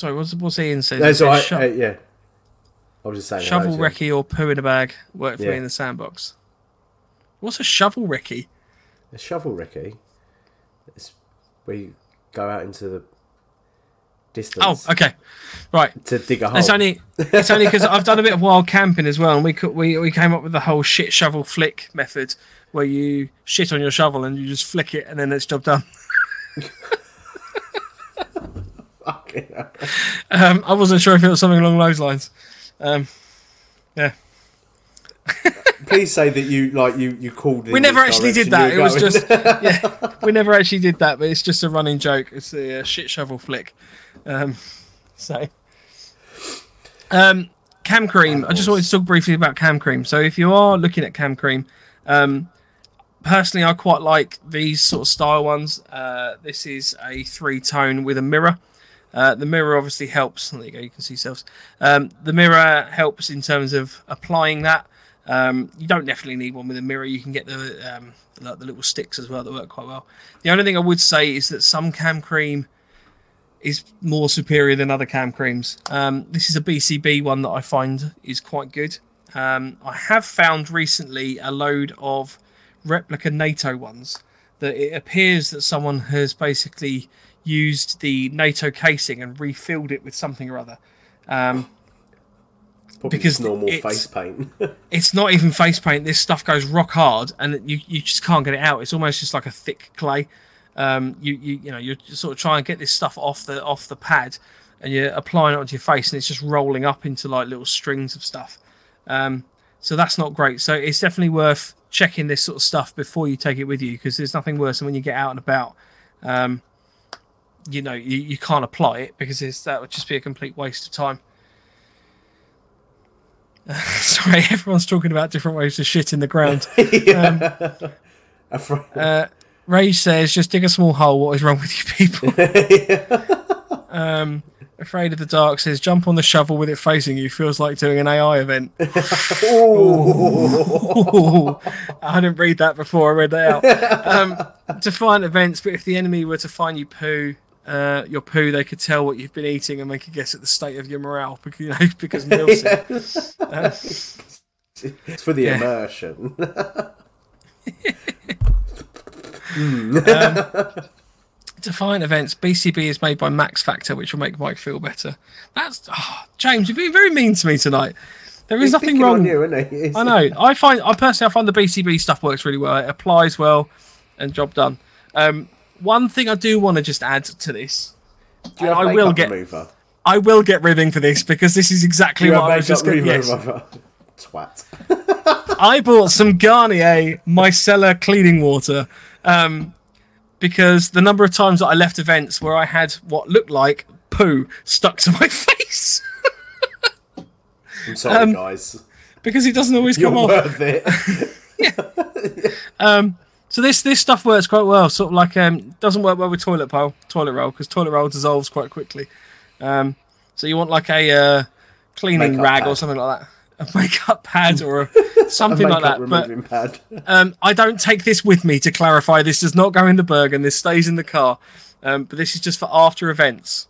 Sorry, what's what's Ian said? that's He all said sho- uh, yeah. I was just saying. shovel him. recce or poo in a bag work for Yeah. me in the sandbox. What's a shovel recce? A shovel recce. is where you go out into the distance. Oh, okay, right. To dig a hole. It's only it's only because I've done a bit of wild camping as well, and we could, we we came up with the whole shit shovel flick method, where you shit on your shovel and you just flick it, and then it's job done. Um, I wasn't sure if it was something along those lines. Um, yeah, Please say that you like you you called. we never actually did that. It was just yeah, we never actually did that, but it's just a running joke. It's the uh, shit shovel flick. Um, so, um, cam cream. I just wanted to talk briefly about cam cream. So, if you are looking at cam cream, um, personally, I quite like these sort of style ones. Uh, this is a three tone with a mirror. Uh, the mirror obviously helps. There you go. You can see yourselves. Um, the mirror helps in terms of applying that. Um, you don't definitely need one with a mirror. You can get the um, the, little sticks as well that work quite well. The only thing I would say is that some cam cream is more superior than other cam creams. Um, this is a BCB one that I find is quite good. Um, I have found recently a load of replica NATO ones that it appears that someone has basically used the NATO casing and refilled it with something or other. Um, because normal it's- face paint. it's not even face paint. This stuff goes rock hard, and you, you just can't get it out. It's almost just like a thick clay. Um, you you you know you sort of try and get this stuff off the off the pad, and you're applying it onto your face, and it's just rolling up into like little strings of stuff. Um, so that's not great. So it's definitely worth checking this sort of stuff before you take it with you, because there's nothing worse than when you get out and about. Um, you know you, you can't apply it because it's, that would just be a complete waste of time. Sorry, everyone's talking about different ways to shit in the ground. Afraid- Uh, Rage says, "Just dig a small hole. What is wrong with you people?" um, Afraid of the dark says, "Jump on the shovel with it facing you. Feels like doing an AI event." I didn't read that before. I read that out. Um, defiant events, but if the enemy were to find you poo, uh, your poo, they could tell what you've been eating and make a guess at the state of your morale. Because you know, because Nielsen. it's for the Yeah. immersion. Defiant events. BCB is made by Max Factor, which will make Mike feel better. That's oh, James. You've been very mean to me tonight. There is He's nothing wrong. You, he? I know. I find I personally I find the BCB stuff works really well. It applies well, and job done. Um, one thing I do want to just add to this, Do you have I will get- remover? I will get ribbing for this because this is exactly what I was just going. Yes? Twat. I bought some Garnier micellar cleaning water um, because the number of times that I left events where I had what looked like poo stuck to my face I'm sorry, Um, guys. because it doesn't always You're come off. worth it. So this this stuff works quite well. Sort of like um doesn't work well with toilet roll, toilet roll because toilet roll dissolves quite quickly. Um, so you want like a uh, cleaning Makeup rag or something like that, a makeup pad or a, something like that. But pad. um, I don't take this with me to clarify. This does not go in the Bergen. This stays in the car. Um, but this is just for after events.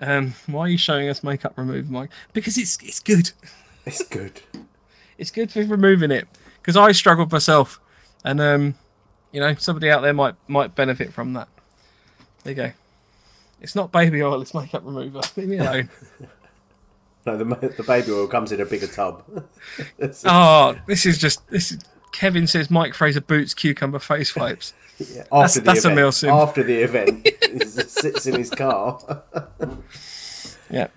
Um, why are you showing us makeup remover, Mike? Because it's it's good. It's good. It's good for removing it. Because I struggled myself, and um, you know, somebody out there might might benefit from that. There you go. It's not baby oil. It's makeup remover. Leave me alone. No, the, the baby oil comes in a bigger tub. Oh, this is just this. Is, Kevin says Mike Fraser boots cucumber face wipes. yeah, after the that's a event, milsim. After the event, he sits in his car. Yeah.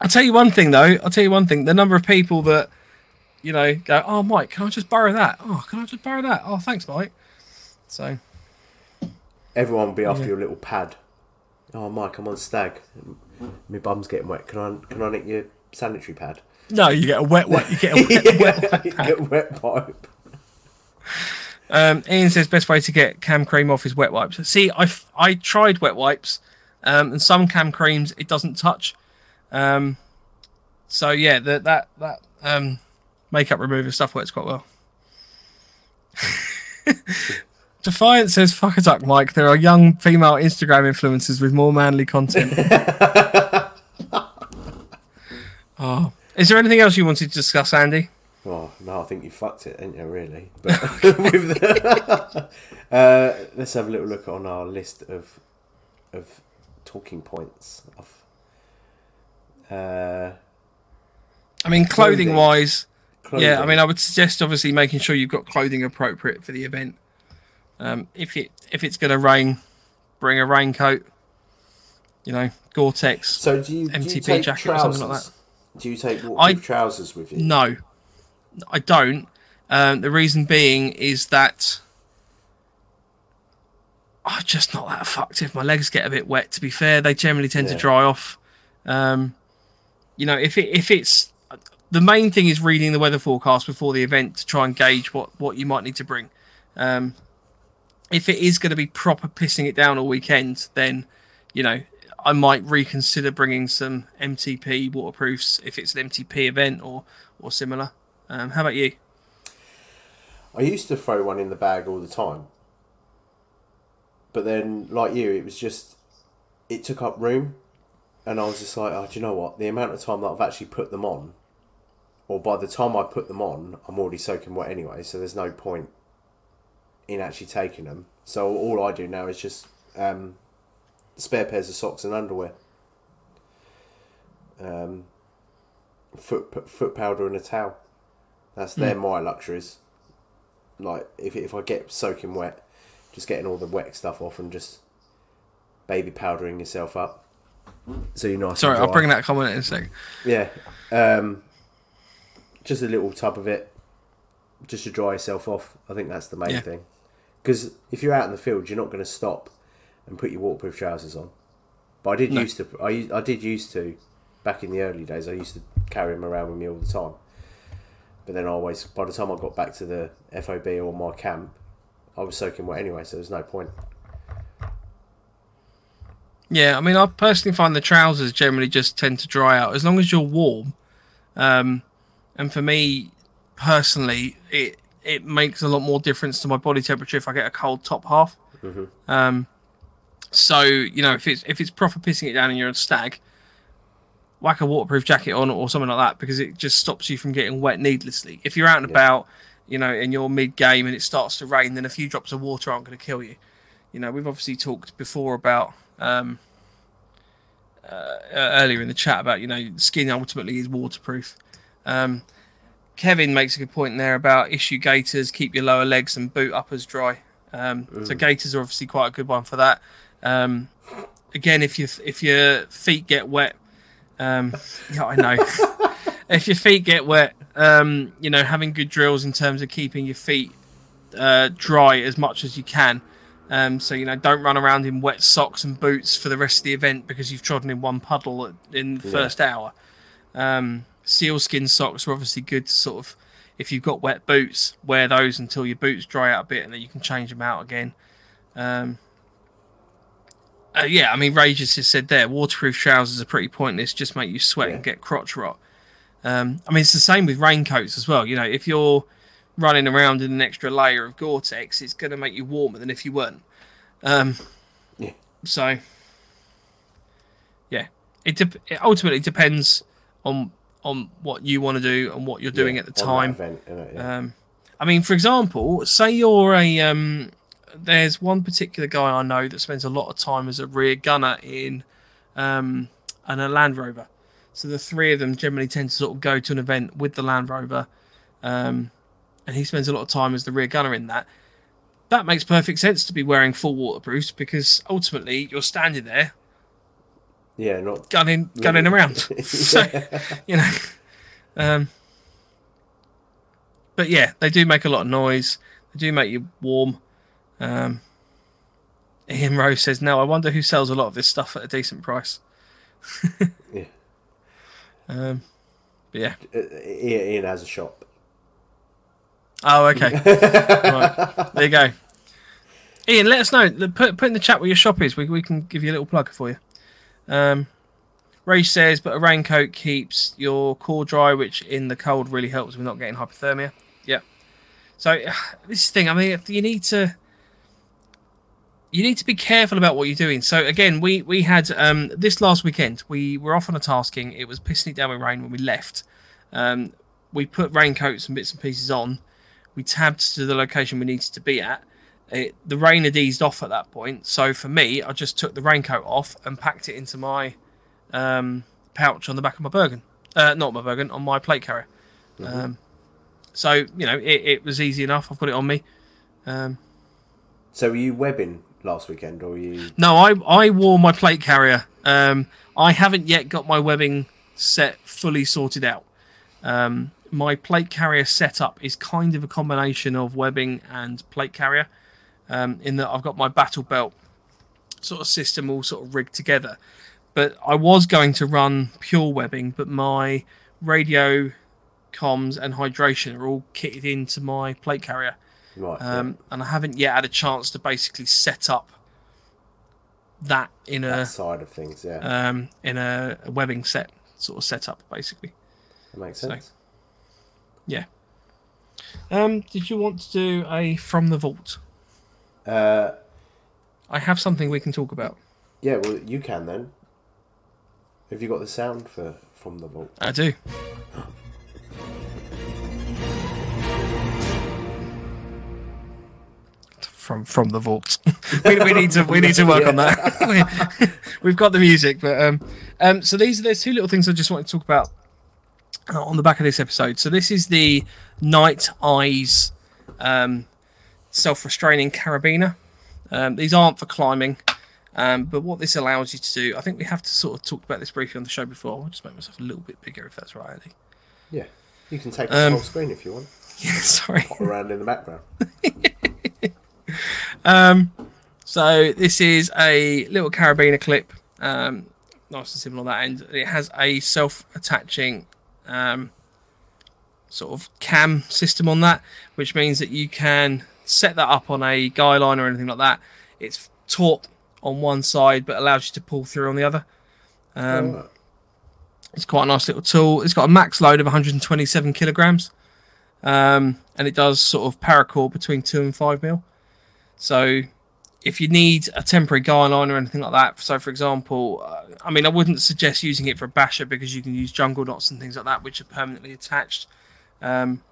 I'll tell you one thing though. I'll tell you one thing. The number of people that, you know, go, "Oh, Mike, can I just borrow that? Oh, can I just borrow that? Oh, thanks, Mike." So Everyone will be after your little pad. Oh, Mike, I'm on stag. My bum's getting wet. Can I can I nick your sanitary pad? no, you get a wet, wet. You get a wet, wet, wet. Get wet pipe. Um, Ian says best way to get cam cream off is wet wipes. See, I I tried wet wipes, um, and some cam creams it doesn't touch. Um, so yeah, that that that um, makeup remover stuff works quite well. Defiant says, "Fuck a duck, Mike. There are young female Instagram influencers with more manly content." oh, is there anything else you wanted to discuss, Andy? Oh no, I think you fucked it, ain't you? Really? But the, uh, let's have a little look on our list of of talking points of. Uh, I mean, clothing, Clothing. wise, yeah. I mean, I would suggest obviously making sure you've got clothing appropriate for the event. Um, if it if it's going to rain, bring a raincoat. You know, Gore-Tex. So do you, do you MTP take jacket or something like that. Do you take I- trousers with you? No, I don't. Um, the reason being is that I'm just not that fucked. If my legs get a bit wet, to be fair, they generally tend Yeah. to dry off. Um, you know, if it if it's the main thing is reading the weather forecast before the event to try and gauge what what you might need to bring. Um, if it is going to be proper pissing it down all weekend, then you know I might reconsider bringing some MTP waterproofs if it's an MTP event or or similar. Um, how about you? I used to throw one in the bag all the time. But then, like you, it was just, it took up room. And I was just like, oh, do you know what? The amount of time that I've actually put them on, or by the time I put them on, I'm already soaking wet anyway, so there's no point in actually taking them. So all I do now is just um, spare pairs of socks and underwear. Um, foot foot powder and a towel. That's they're my luxuries. Like if if I get soaking wet, just getting all the wet stuff off and just baby powdering yourself up. So you're nice. Sorry, I'll bring that comment in a sec. Yeah, um, just a little tub of it, just to dry yourself off. I think that's the main Yeah. thing. Because if you're out in the field, you're not going to stop and put your waterproof trousers on. But I did No. used to. I I did used to, back in the early days. I used to carry them around with me all the time. But then I always, by the time I got back to the FOB or my camp, I was soaking wet anyway, so there's no point. Yeah, I mean, I personally find the trousers generally just tend to dry out as long as you're warm. Um, and for me personally, it it makes a lot more difference to my body temperature if I get a cold top half. Um, so you know, if it's if it's proper pissing it down and you're a stag, whack a waterproof jacket on or something like that because it just stops you from getting wet needlessly. If you're out and Yeah. about, you know, and you're mid game and it starts to rain, then a few drops of water aren't going to kill you. You know, we've obviously talked before about um, uh, earlier in the chat about you know skin ultimately is waterproof. Um, Kevin makes a good point there about issue gaiters, keep your lower legs and boot uppers dry. Um, so gaiters are obviously quite a good one for that. Um, again, if your if your feet get wet, um, yeah, I know. if your feet get wet, um, you know, having good drills in terms of keeping your feet uh, dry as much as you can. Um, so you know, don't run around in wet socks and boots for the rest of the event because you've trodden in one puddle in the Yeah. first hour. Sealskin socks are obviously good to sort of, if you've got wet boots, wear those until your boots dry out a bit, and then you can change them out again. Um, uh, yeah, I mean, Rages just said there, waterproof trousers are pretty pointless, just make you sweat and get crotch rot. Um, I mean, it's the same with raincoats as well. You know, if you're running around in an extra layer of Gore-Tex, it's going to make you warmer than if you weren't. Um, Yeah. So, yeah, it, de- it ultimately depends on on what you want to do and what you're doing Yeah, at the time. event? Yeah. Um, I mean, for example, say you're a um, there's one particular guy I know that spends a lot of time as a rear gunner in um, and a Land Rover. So the three of them generally tend to sort of go to an event with the Land Rover, um, and he spends a lot of time as the rear gunner in that. That makes perfect sense to be wearing full waterproofs because ultimately you're standing there yeah, not gunning gunning around. so you know, um, but yeah, they do make a lot of noise. They do make you warm. Um, Ian Rose says, "No, I wonder who sells a lot of this stuff at a decent price." Yeah. Um, but yeah. Uh, Ian, Ian has a shop. Oh, okay. right. There you go. Ian, let us know. Put put in the chat where your shop is. We we can give you a little plug for you. Um, Ray says, but a raincoat keeps your core dry, which in the cold really helps with not getting hypothermia. Yeah. So this thing. I mean, you need to, you need to be careful about what you're doing. So again, we we had um, this last weekend. We were off on a tasking. It was pissing down with rain when we left. Um, we put raincoats and bits and pieces on. We tabbed to the location we needed to be at. It, the rain had eased off at that point. So for me, I just took the raincoat off and packed it into my um, pouch on the back of my Bergen. Uh, not my Bergen, on my plate carrier. Um, so you know, it, it was easy enough. I've got it on me. Um, So were you webbing last weekend, or were you? no, I I wore my plate carrier. Um, I haven't yet got my webbing set fully sorted out. Um, my plate carrier setup is kind of a combination of webbing and plate carrier. Um, in that I've got my battle belt sort of system all sort of rigged together. But I was going to run pure webbing, but my radio, comms, and hydration are all kitted into my plate carrier Right. um, and I haven't yet had a chance to basically set up that in yeah, a that side of things, yeah, um, in a, a webbing set sort of setup basically. that makes so- sense. Yeah. Um, did you want to do a from the vault? Uh, I have something we can talk about. yeah, well, you can then. Have you got the sound for from the vault? I do. From from the vault. we, we need to we need to work on that. We've got the music, but um, um, so these are there's two little things I just wanted to talk about uh, on the back of this episode. So this is the Nite Ize um, self-restraining carabiner. Um, these aren't for climbing, um, but what this allows you to do, I think we have to sort of talk about this briefly on the show before. I'll just make myself a little bit bigger if that's right, Andy. Yeah, you can take the Um, whole screen if you want. Yeah, sorry. Pop around in the background. Um, so this is a little carabiner clip, um, nice and simple on that end. It has a self-attaching um, sort of cam system on that, which means that you can set that up on a guy line or anything like that. It's taut on one side, but allows you to pull through on the other. Um, Alright. It's quite a nice little tool. It's got a max load of 127 kilograms, um, and it does sort of paracord between two and five mil. So, if you need a temporary guy line or anything like that, so for example, uh, I mean, I wouldn't suggest using it for a basher because you can use jungle knots and things like that, which are permanently attached. Um,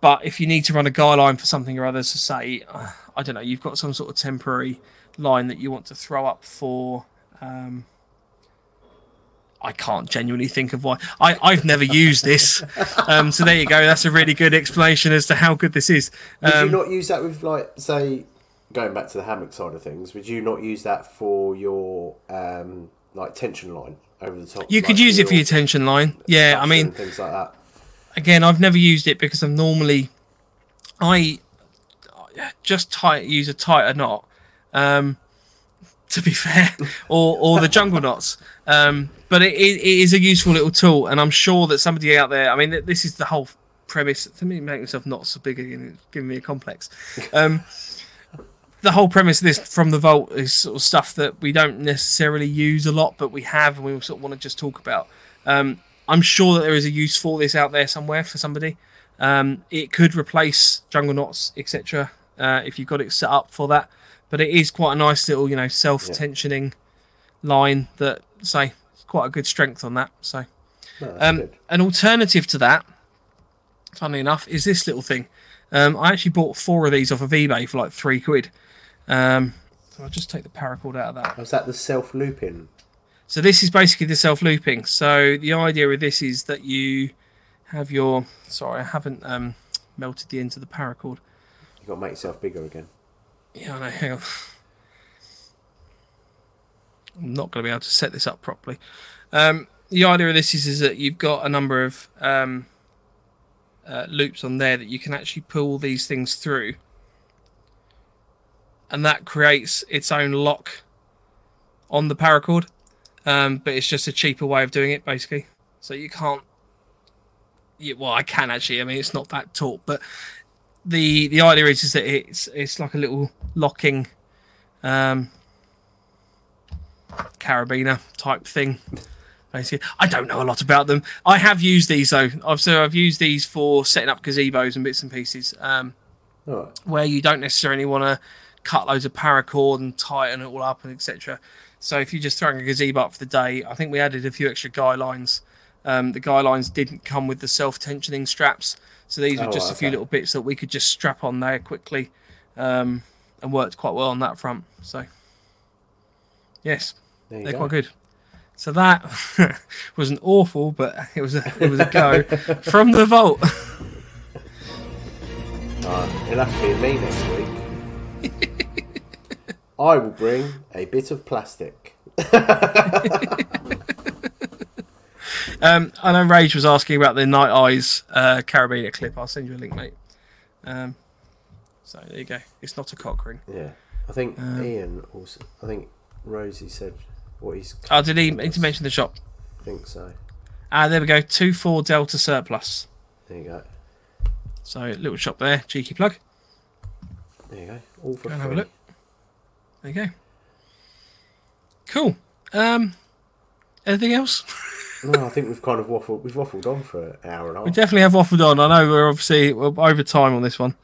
but if you need to run a guy line for something or other, so say, uh, I don't know, you've got some sort of temporary line that you want to throw up for. Um, I can't genuinely think of why. I, I've never used this. Um, so there you go. That's a really good explanation as to how good this is. Would Um, you not use that with like say going back to the hammock side of things? Would you not use that for your um, like tension line over the top? you could like, use it for your tension line. Yeah, I mean, things like that. Again, I've never used it because I'm normally, I just tight use a tighter knot. Um, to be fair, or or the jungle knots. Um, but it, it, is a useful little tool, and I'm sure that somebody out there. I mean, this is the whole premise. To me, make myself not so big again, giving me a complex. Um, the whole premise of this from the vault is sort of stuff that we don't necessarily use a lot, but we have, and we sort of want to just talk about. Um, I'm sure that there is a use for this out there somewhere for somebody. Um, it could replace jungle knots, etc. Uh, if you've got it set up for that. But it is quite a nice little, you know, self-tensioning line that say it's quite a good strength on that. So No, um, an alternative to that, funnily enough, is this little thing. Um, I actually bought four of these off of eBay for like three quid. Um, so I'll just take the paracord out of that. Was that the self looping? So this is basically the self-looping. So the idea of this is that you have your. Sorry, I haven't um, melted the end of the paracord. You've got to make yourself bigger again. Yeah, I know. Hang on. I'm not going to be able to set this up properly. Um, the idea of this is, is that you've got a number of um, uh, loops on there that you can actually pull these things through, and that creates its own lock on the paracord. Um, but it's just a cheaper way of doing it, basically. So you can't. Yeah, well, I can actually. I mean, it's not that taut, but the the idea is is that it's it's like a little locking um carabiner type thing basically i don't know a lot about them i have used these though i've so i've used these for setting up gazebos and bits and pieces um right. where you don't necessarily want to cut loads of paracord and tighten it all up and etc. So if you're just throwing a gazebo up for the day, I think we added a few extra guy lines. Um, the guy lines didn't come with the self-tensioning straps, so these were Oh, just a few little bits that we could just strap on there quickly. Um, and worked quite well on that front. So yes, they're go. quite good. So that wasn't awful, but it was a it was a go from the vault. Alright, it'll have to be me next week. I will bring a bit of plastic. Um, I know Rage was asking about the Nite Ize uh, carabiner clip. I'll send you a link, mate. Um, so there you go. It's not a cock ring. Yeah, I think Um, Ian also. I think Rosie said what he's. Oh, did he to mention the shop? I think so. Ah, there we go. Two four Delta surplus. There you go. So little shop there. Cheeky plug. There you go. All for Go and have a free. There you go. Cool. Um, anything else? No, I think we've kind of waffled. We've waffled on for an hour and a half. We definitely have waffled on. I know we're obviously we're over time on this one.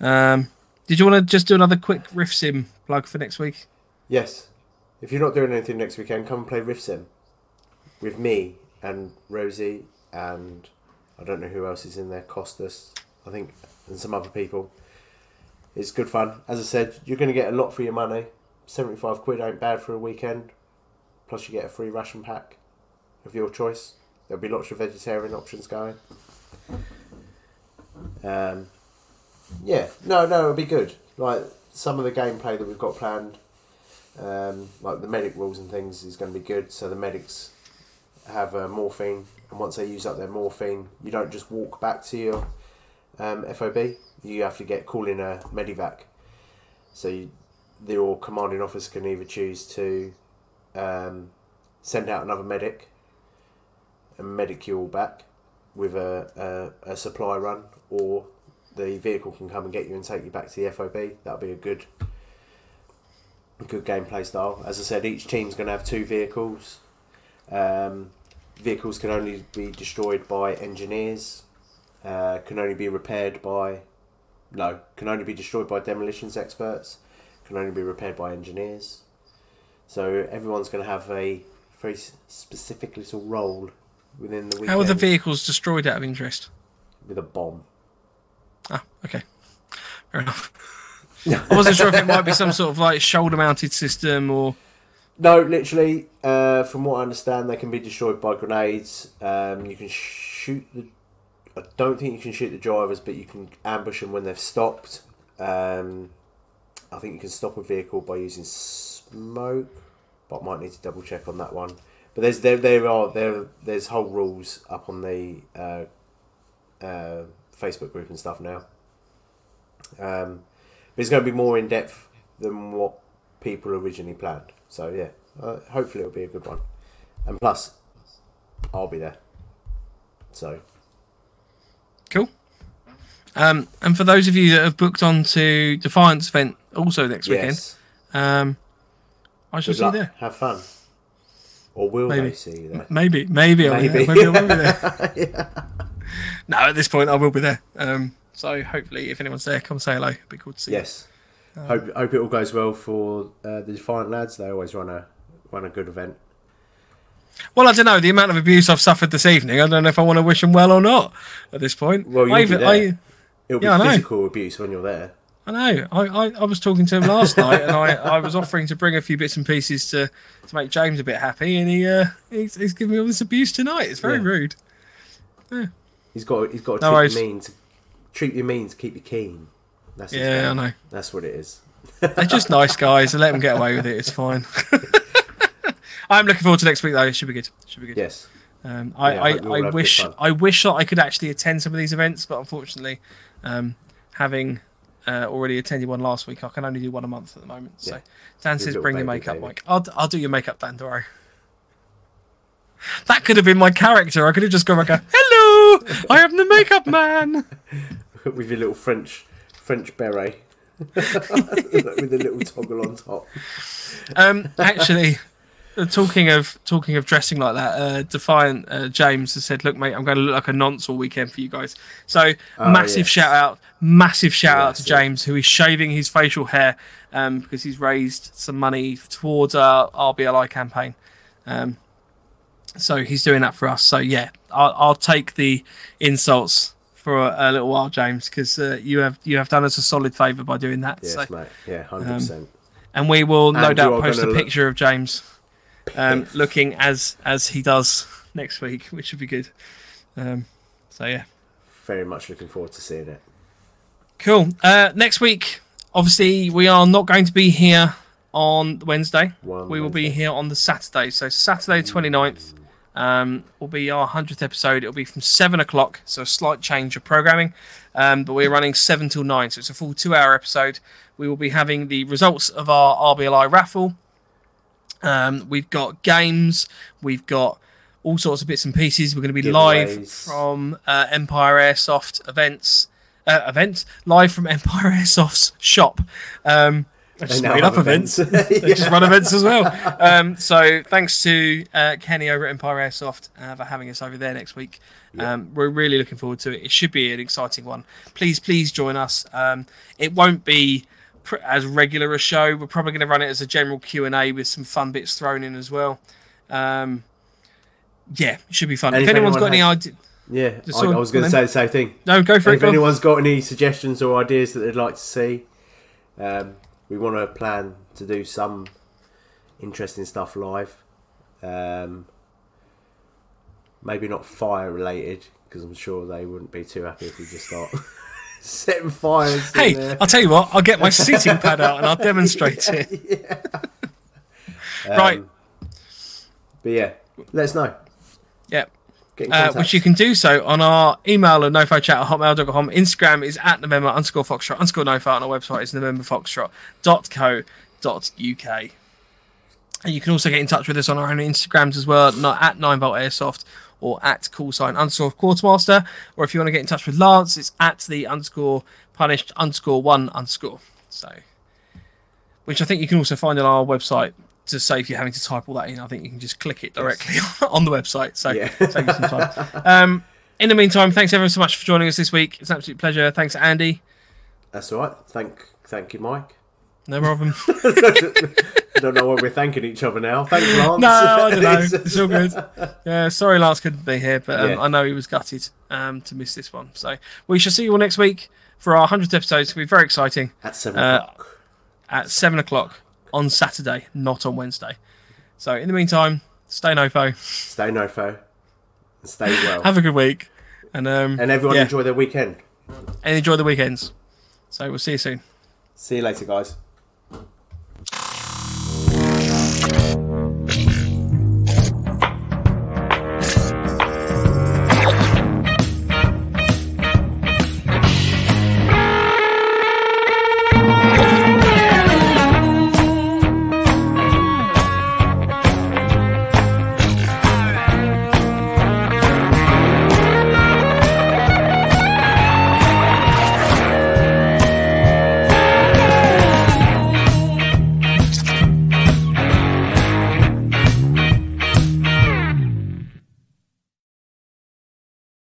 Um, did you want to just do another quick Riff Sim plug for next week? Yes. If you're not doing anything next weekend, come and play Riff Sim with me and Rosie and I don't know who else is in there. Costas, I think, and some other people. It's good fun. As I said, you're going to get a lot for your money. Seventy-five quid ain't bad for a weekend. Plus, you get a free ration pack of your choice. There'll be lots of vegetarian options going. Um, yeah, no, no, it'll be good. Like some of the gameplay that we've got planned, um, like the medic rules and things, is going to be good. So the medics have uh, morphine, and once they use up their morphine, you don't just walk back to your um, FOB. You have to get call in a medivac. So you, your commanding officer can either choose to um, send out another medic and medic you all back with a, a, a supply run, or the vehicle can come and get you and take you back to the FOB. That'll be a good good gameplay style. As I said, each team's going to have two vehicles. Um, vehicles can only be destroyed by engineers. Uh, can only be repaired by no. Can only be destroyed by demolitions experts. Can only be repaired by engineers. So everyone's going to have a very specific little role within the weekend How are the vehicles destroyed out of interest? with a bomb. Ah, okay. Fair enough. I wasn't sure if it might be some sort of like shoulder mounted system or. No, literally, uh, from what I understand, they can be destroyed by grenades. Um, you can shoot the. I don't think you can shoot the drivers, but you can ambush them when they've stopped. Um, I think you can stop a vehicle by using smoke, but I might need to double check on that one. But there's there there are there there's whole rules up on the uh, uh, Facebook group and stuff now. Um, but it's going to be more in depth than what people originally planned. So yeah, uh, hopefully it'll be a good one. And plus, I'll be there. So Cool. Um, and for those of you that have booked on to Defiance event also next yes, weekend, um, I shall good see you there. Have fun. Or will Maybe. they see you there? Maybe, maybe, I'll Maybe. Maybe I will be there. No, at this point I will be there. Um, so hopefully, if anyone's there, come say hello. It'd be cool to see. you. Yes. hope hope it all goes well for uh, the Defiant lads. They always run a run a good event. Well, I don't know the amount of abuse I've suffered this evening. I don't know if I want to wish them well or not at this point. Well, you'll I, be there. I, It'll Yeah, be physical abuse when you're there. I know. I, I, I was talking to him last night, and I, I was offering to bring a few bits and pieces to, to make James a bit happy, and he uh, he's, he's giving me all this abuse tonight. It's very Yeah. rude. He's got he's got to No treat worries. you mean to treat you mean to keep you keen. That's Yeah, I know. That's what it is. They're just nice guys, and let them get away with it. It's fine. I'm looking forward to next week though. It should be good. Should be good. Yes. Um, I, Yeah, I hope we all I, I wish. I wish that I could actually attend some of these events, but unfortunately, um, having uh, already attended one last week, I can only do one a month at the moment. So Yeah. Dan says, "Bring your makeup, baby. Mike. I'll, I'll do your makeup, Dan. Don't worry." That could have been my character. I could have just gone like, "Hello, I am the makeup man." with your little French French beret with a little toggle on top. Um, actually, talking of talking of dressing like that, uh, Defiant uh, James has said, "Look, mate, I'm going to look like a nonce all weekend for you guys." So, massive yes. shout out, massive shout out to. James, who is shaving his facial hair um, because he's raised some money towards our RBLI campaign. Um, so he's doing that for us. So yeah, I'll, I'll take the insults for a, a little while, James, because uh, you have you have done us a solid favour by doing that. Yes, so, mate. Yeah, hundred percent. and we will no And doubt post a look- picture of James um, looking as as he does next week, which would be good. Um, so yeah, Very much looking forward to seeing it. cool. Uh, next week, obviously, we are not going to be here on Wednesday. One we will be here on the Saturday. So Saturday 29th um, will be our 100th episode. It'll be from 7 o'clock, so a slight change of programming. Um, but we're running 7 till 9, so it's a full two hour episode. We will be having the results of our RBLI raffle. Um, we've got games, we've got all sorts of bits and pieces. We're going to be live from uh, Empire Airsoft events. Uh, events live from Empire Airsoft's shop. Um, I just They made up events. events. they just run events as well. Um, so thanks to uh, Kenny over at Empire Airsoft uh, for having us over there next week. Um, we're really looking forward to it. It should be an exciting one. Please, please join us. Um, it won't be pr- as regular a show. We're probably going to run it as a general Q and A with some fun bits thrown in as well. Um, yeah, it should be fun. And if if anyone's anyone got any has- idea, Yeah, I, sort I was going to say the same thing. no, go for And it. if go anyone's got any suggestions or ideas that they'd like to see, um, we want to plan to do some interesting stuff live. Um, maybe not fire related because I'm sure they wouldn't be too happy if we just start setting fires. in Hey. I'll tell you what. I'll get my seating pad out and I'll demonstrate it. right. Um, But yeah, let us know. Yeah. Uh, which you can do so on our email at nofochat at hotmail.com. Instagram is at November underscore Foxtrot underscore nofo, and our website is novemberfoxtrot.co.uk. And you can also get in touch with us on our own Instagrams as well, not at 9volt airsoft or at call sign underscore quartermaster. Or if you want to get in touch with Lance, it's at the underscore punished underscore one underscore. So, which I think you can also find on our website to save you having to type all that in. I think you can just click it directly on the website. So, Yeah. save you some time. Um, in the meantime, thanks everyone so much for joining us this week. It's an absolute pleasure. Thanks, Andy. That's all right. Thank, thank you, Mike. No problem. I don't know why we're thanking each other now. Thanks, Lance. no, I don't know. It's all good. Yeah, sorry Lance couldn't be here, but um, Yeah. I know he was gutted um, to miss this one. So we shall see you all next week for our 100th episode. It's going to be very exciting At seven Uh, o'clock. at 7 o'clock on Saturday, not on Wednesday. So in the meantime, stay nofo. Stay nofo. Stay well. Have a good week. And, um, and everyone yeah, enjoy their weekend. and enjoy the weekends. So we'll see you soon. See you later, guys.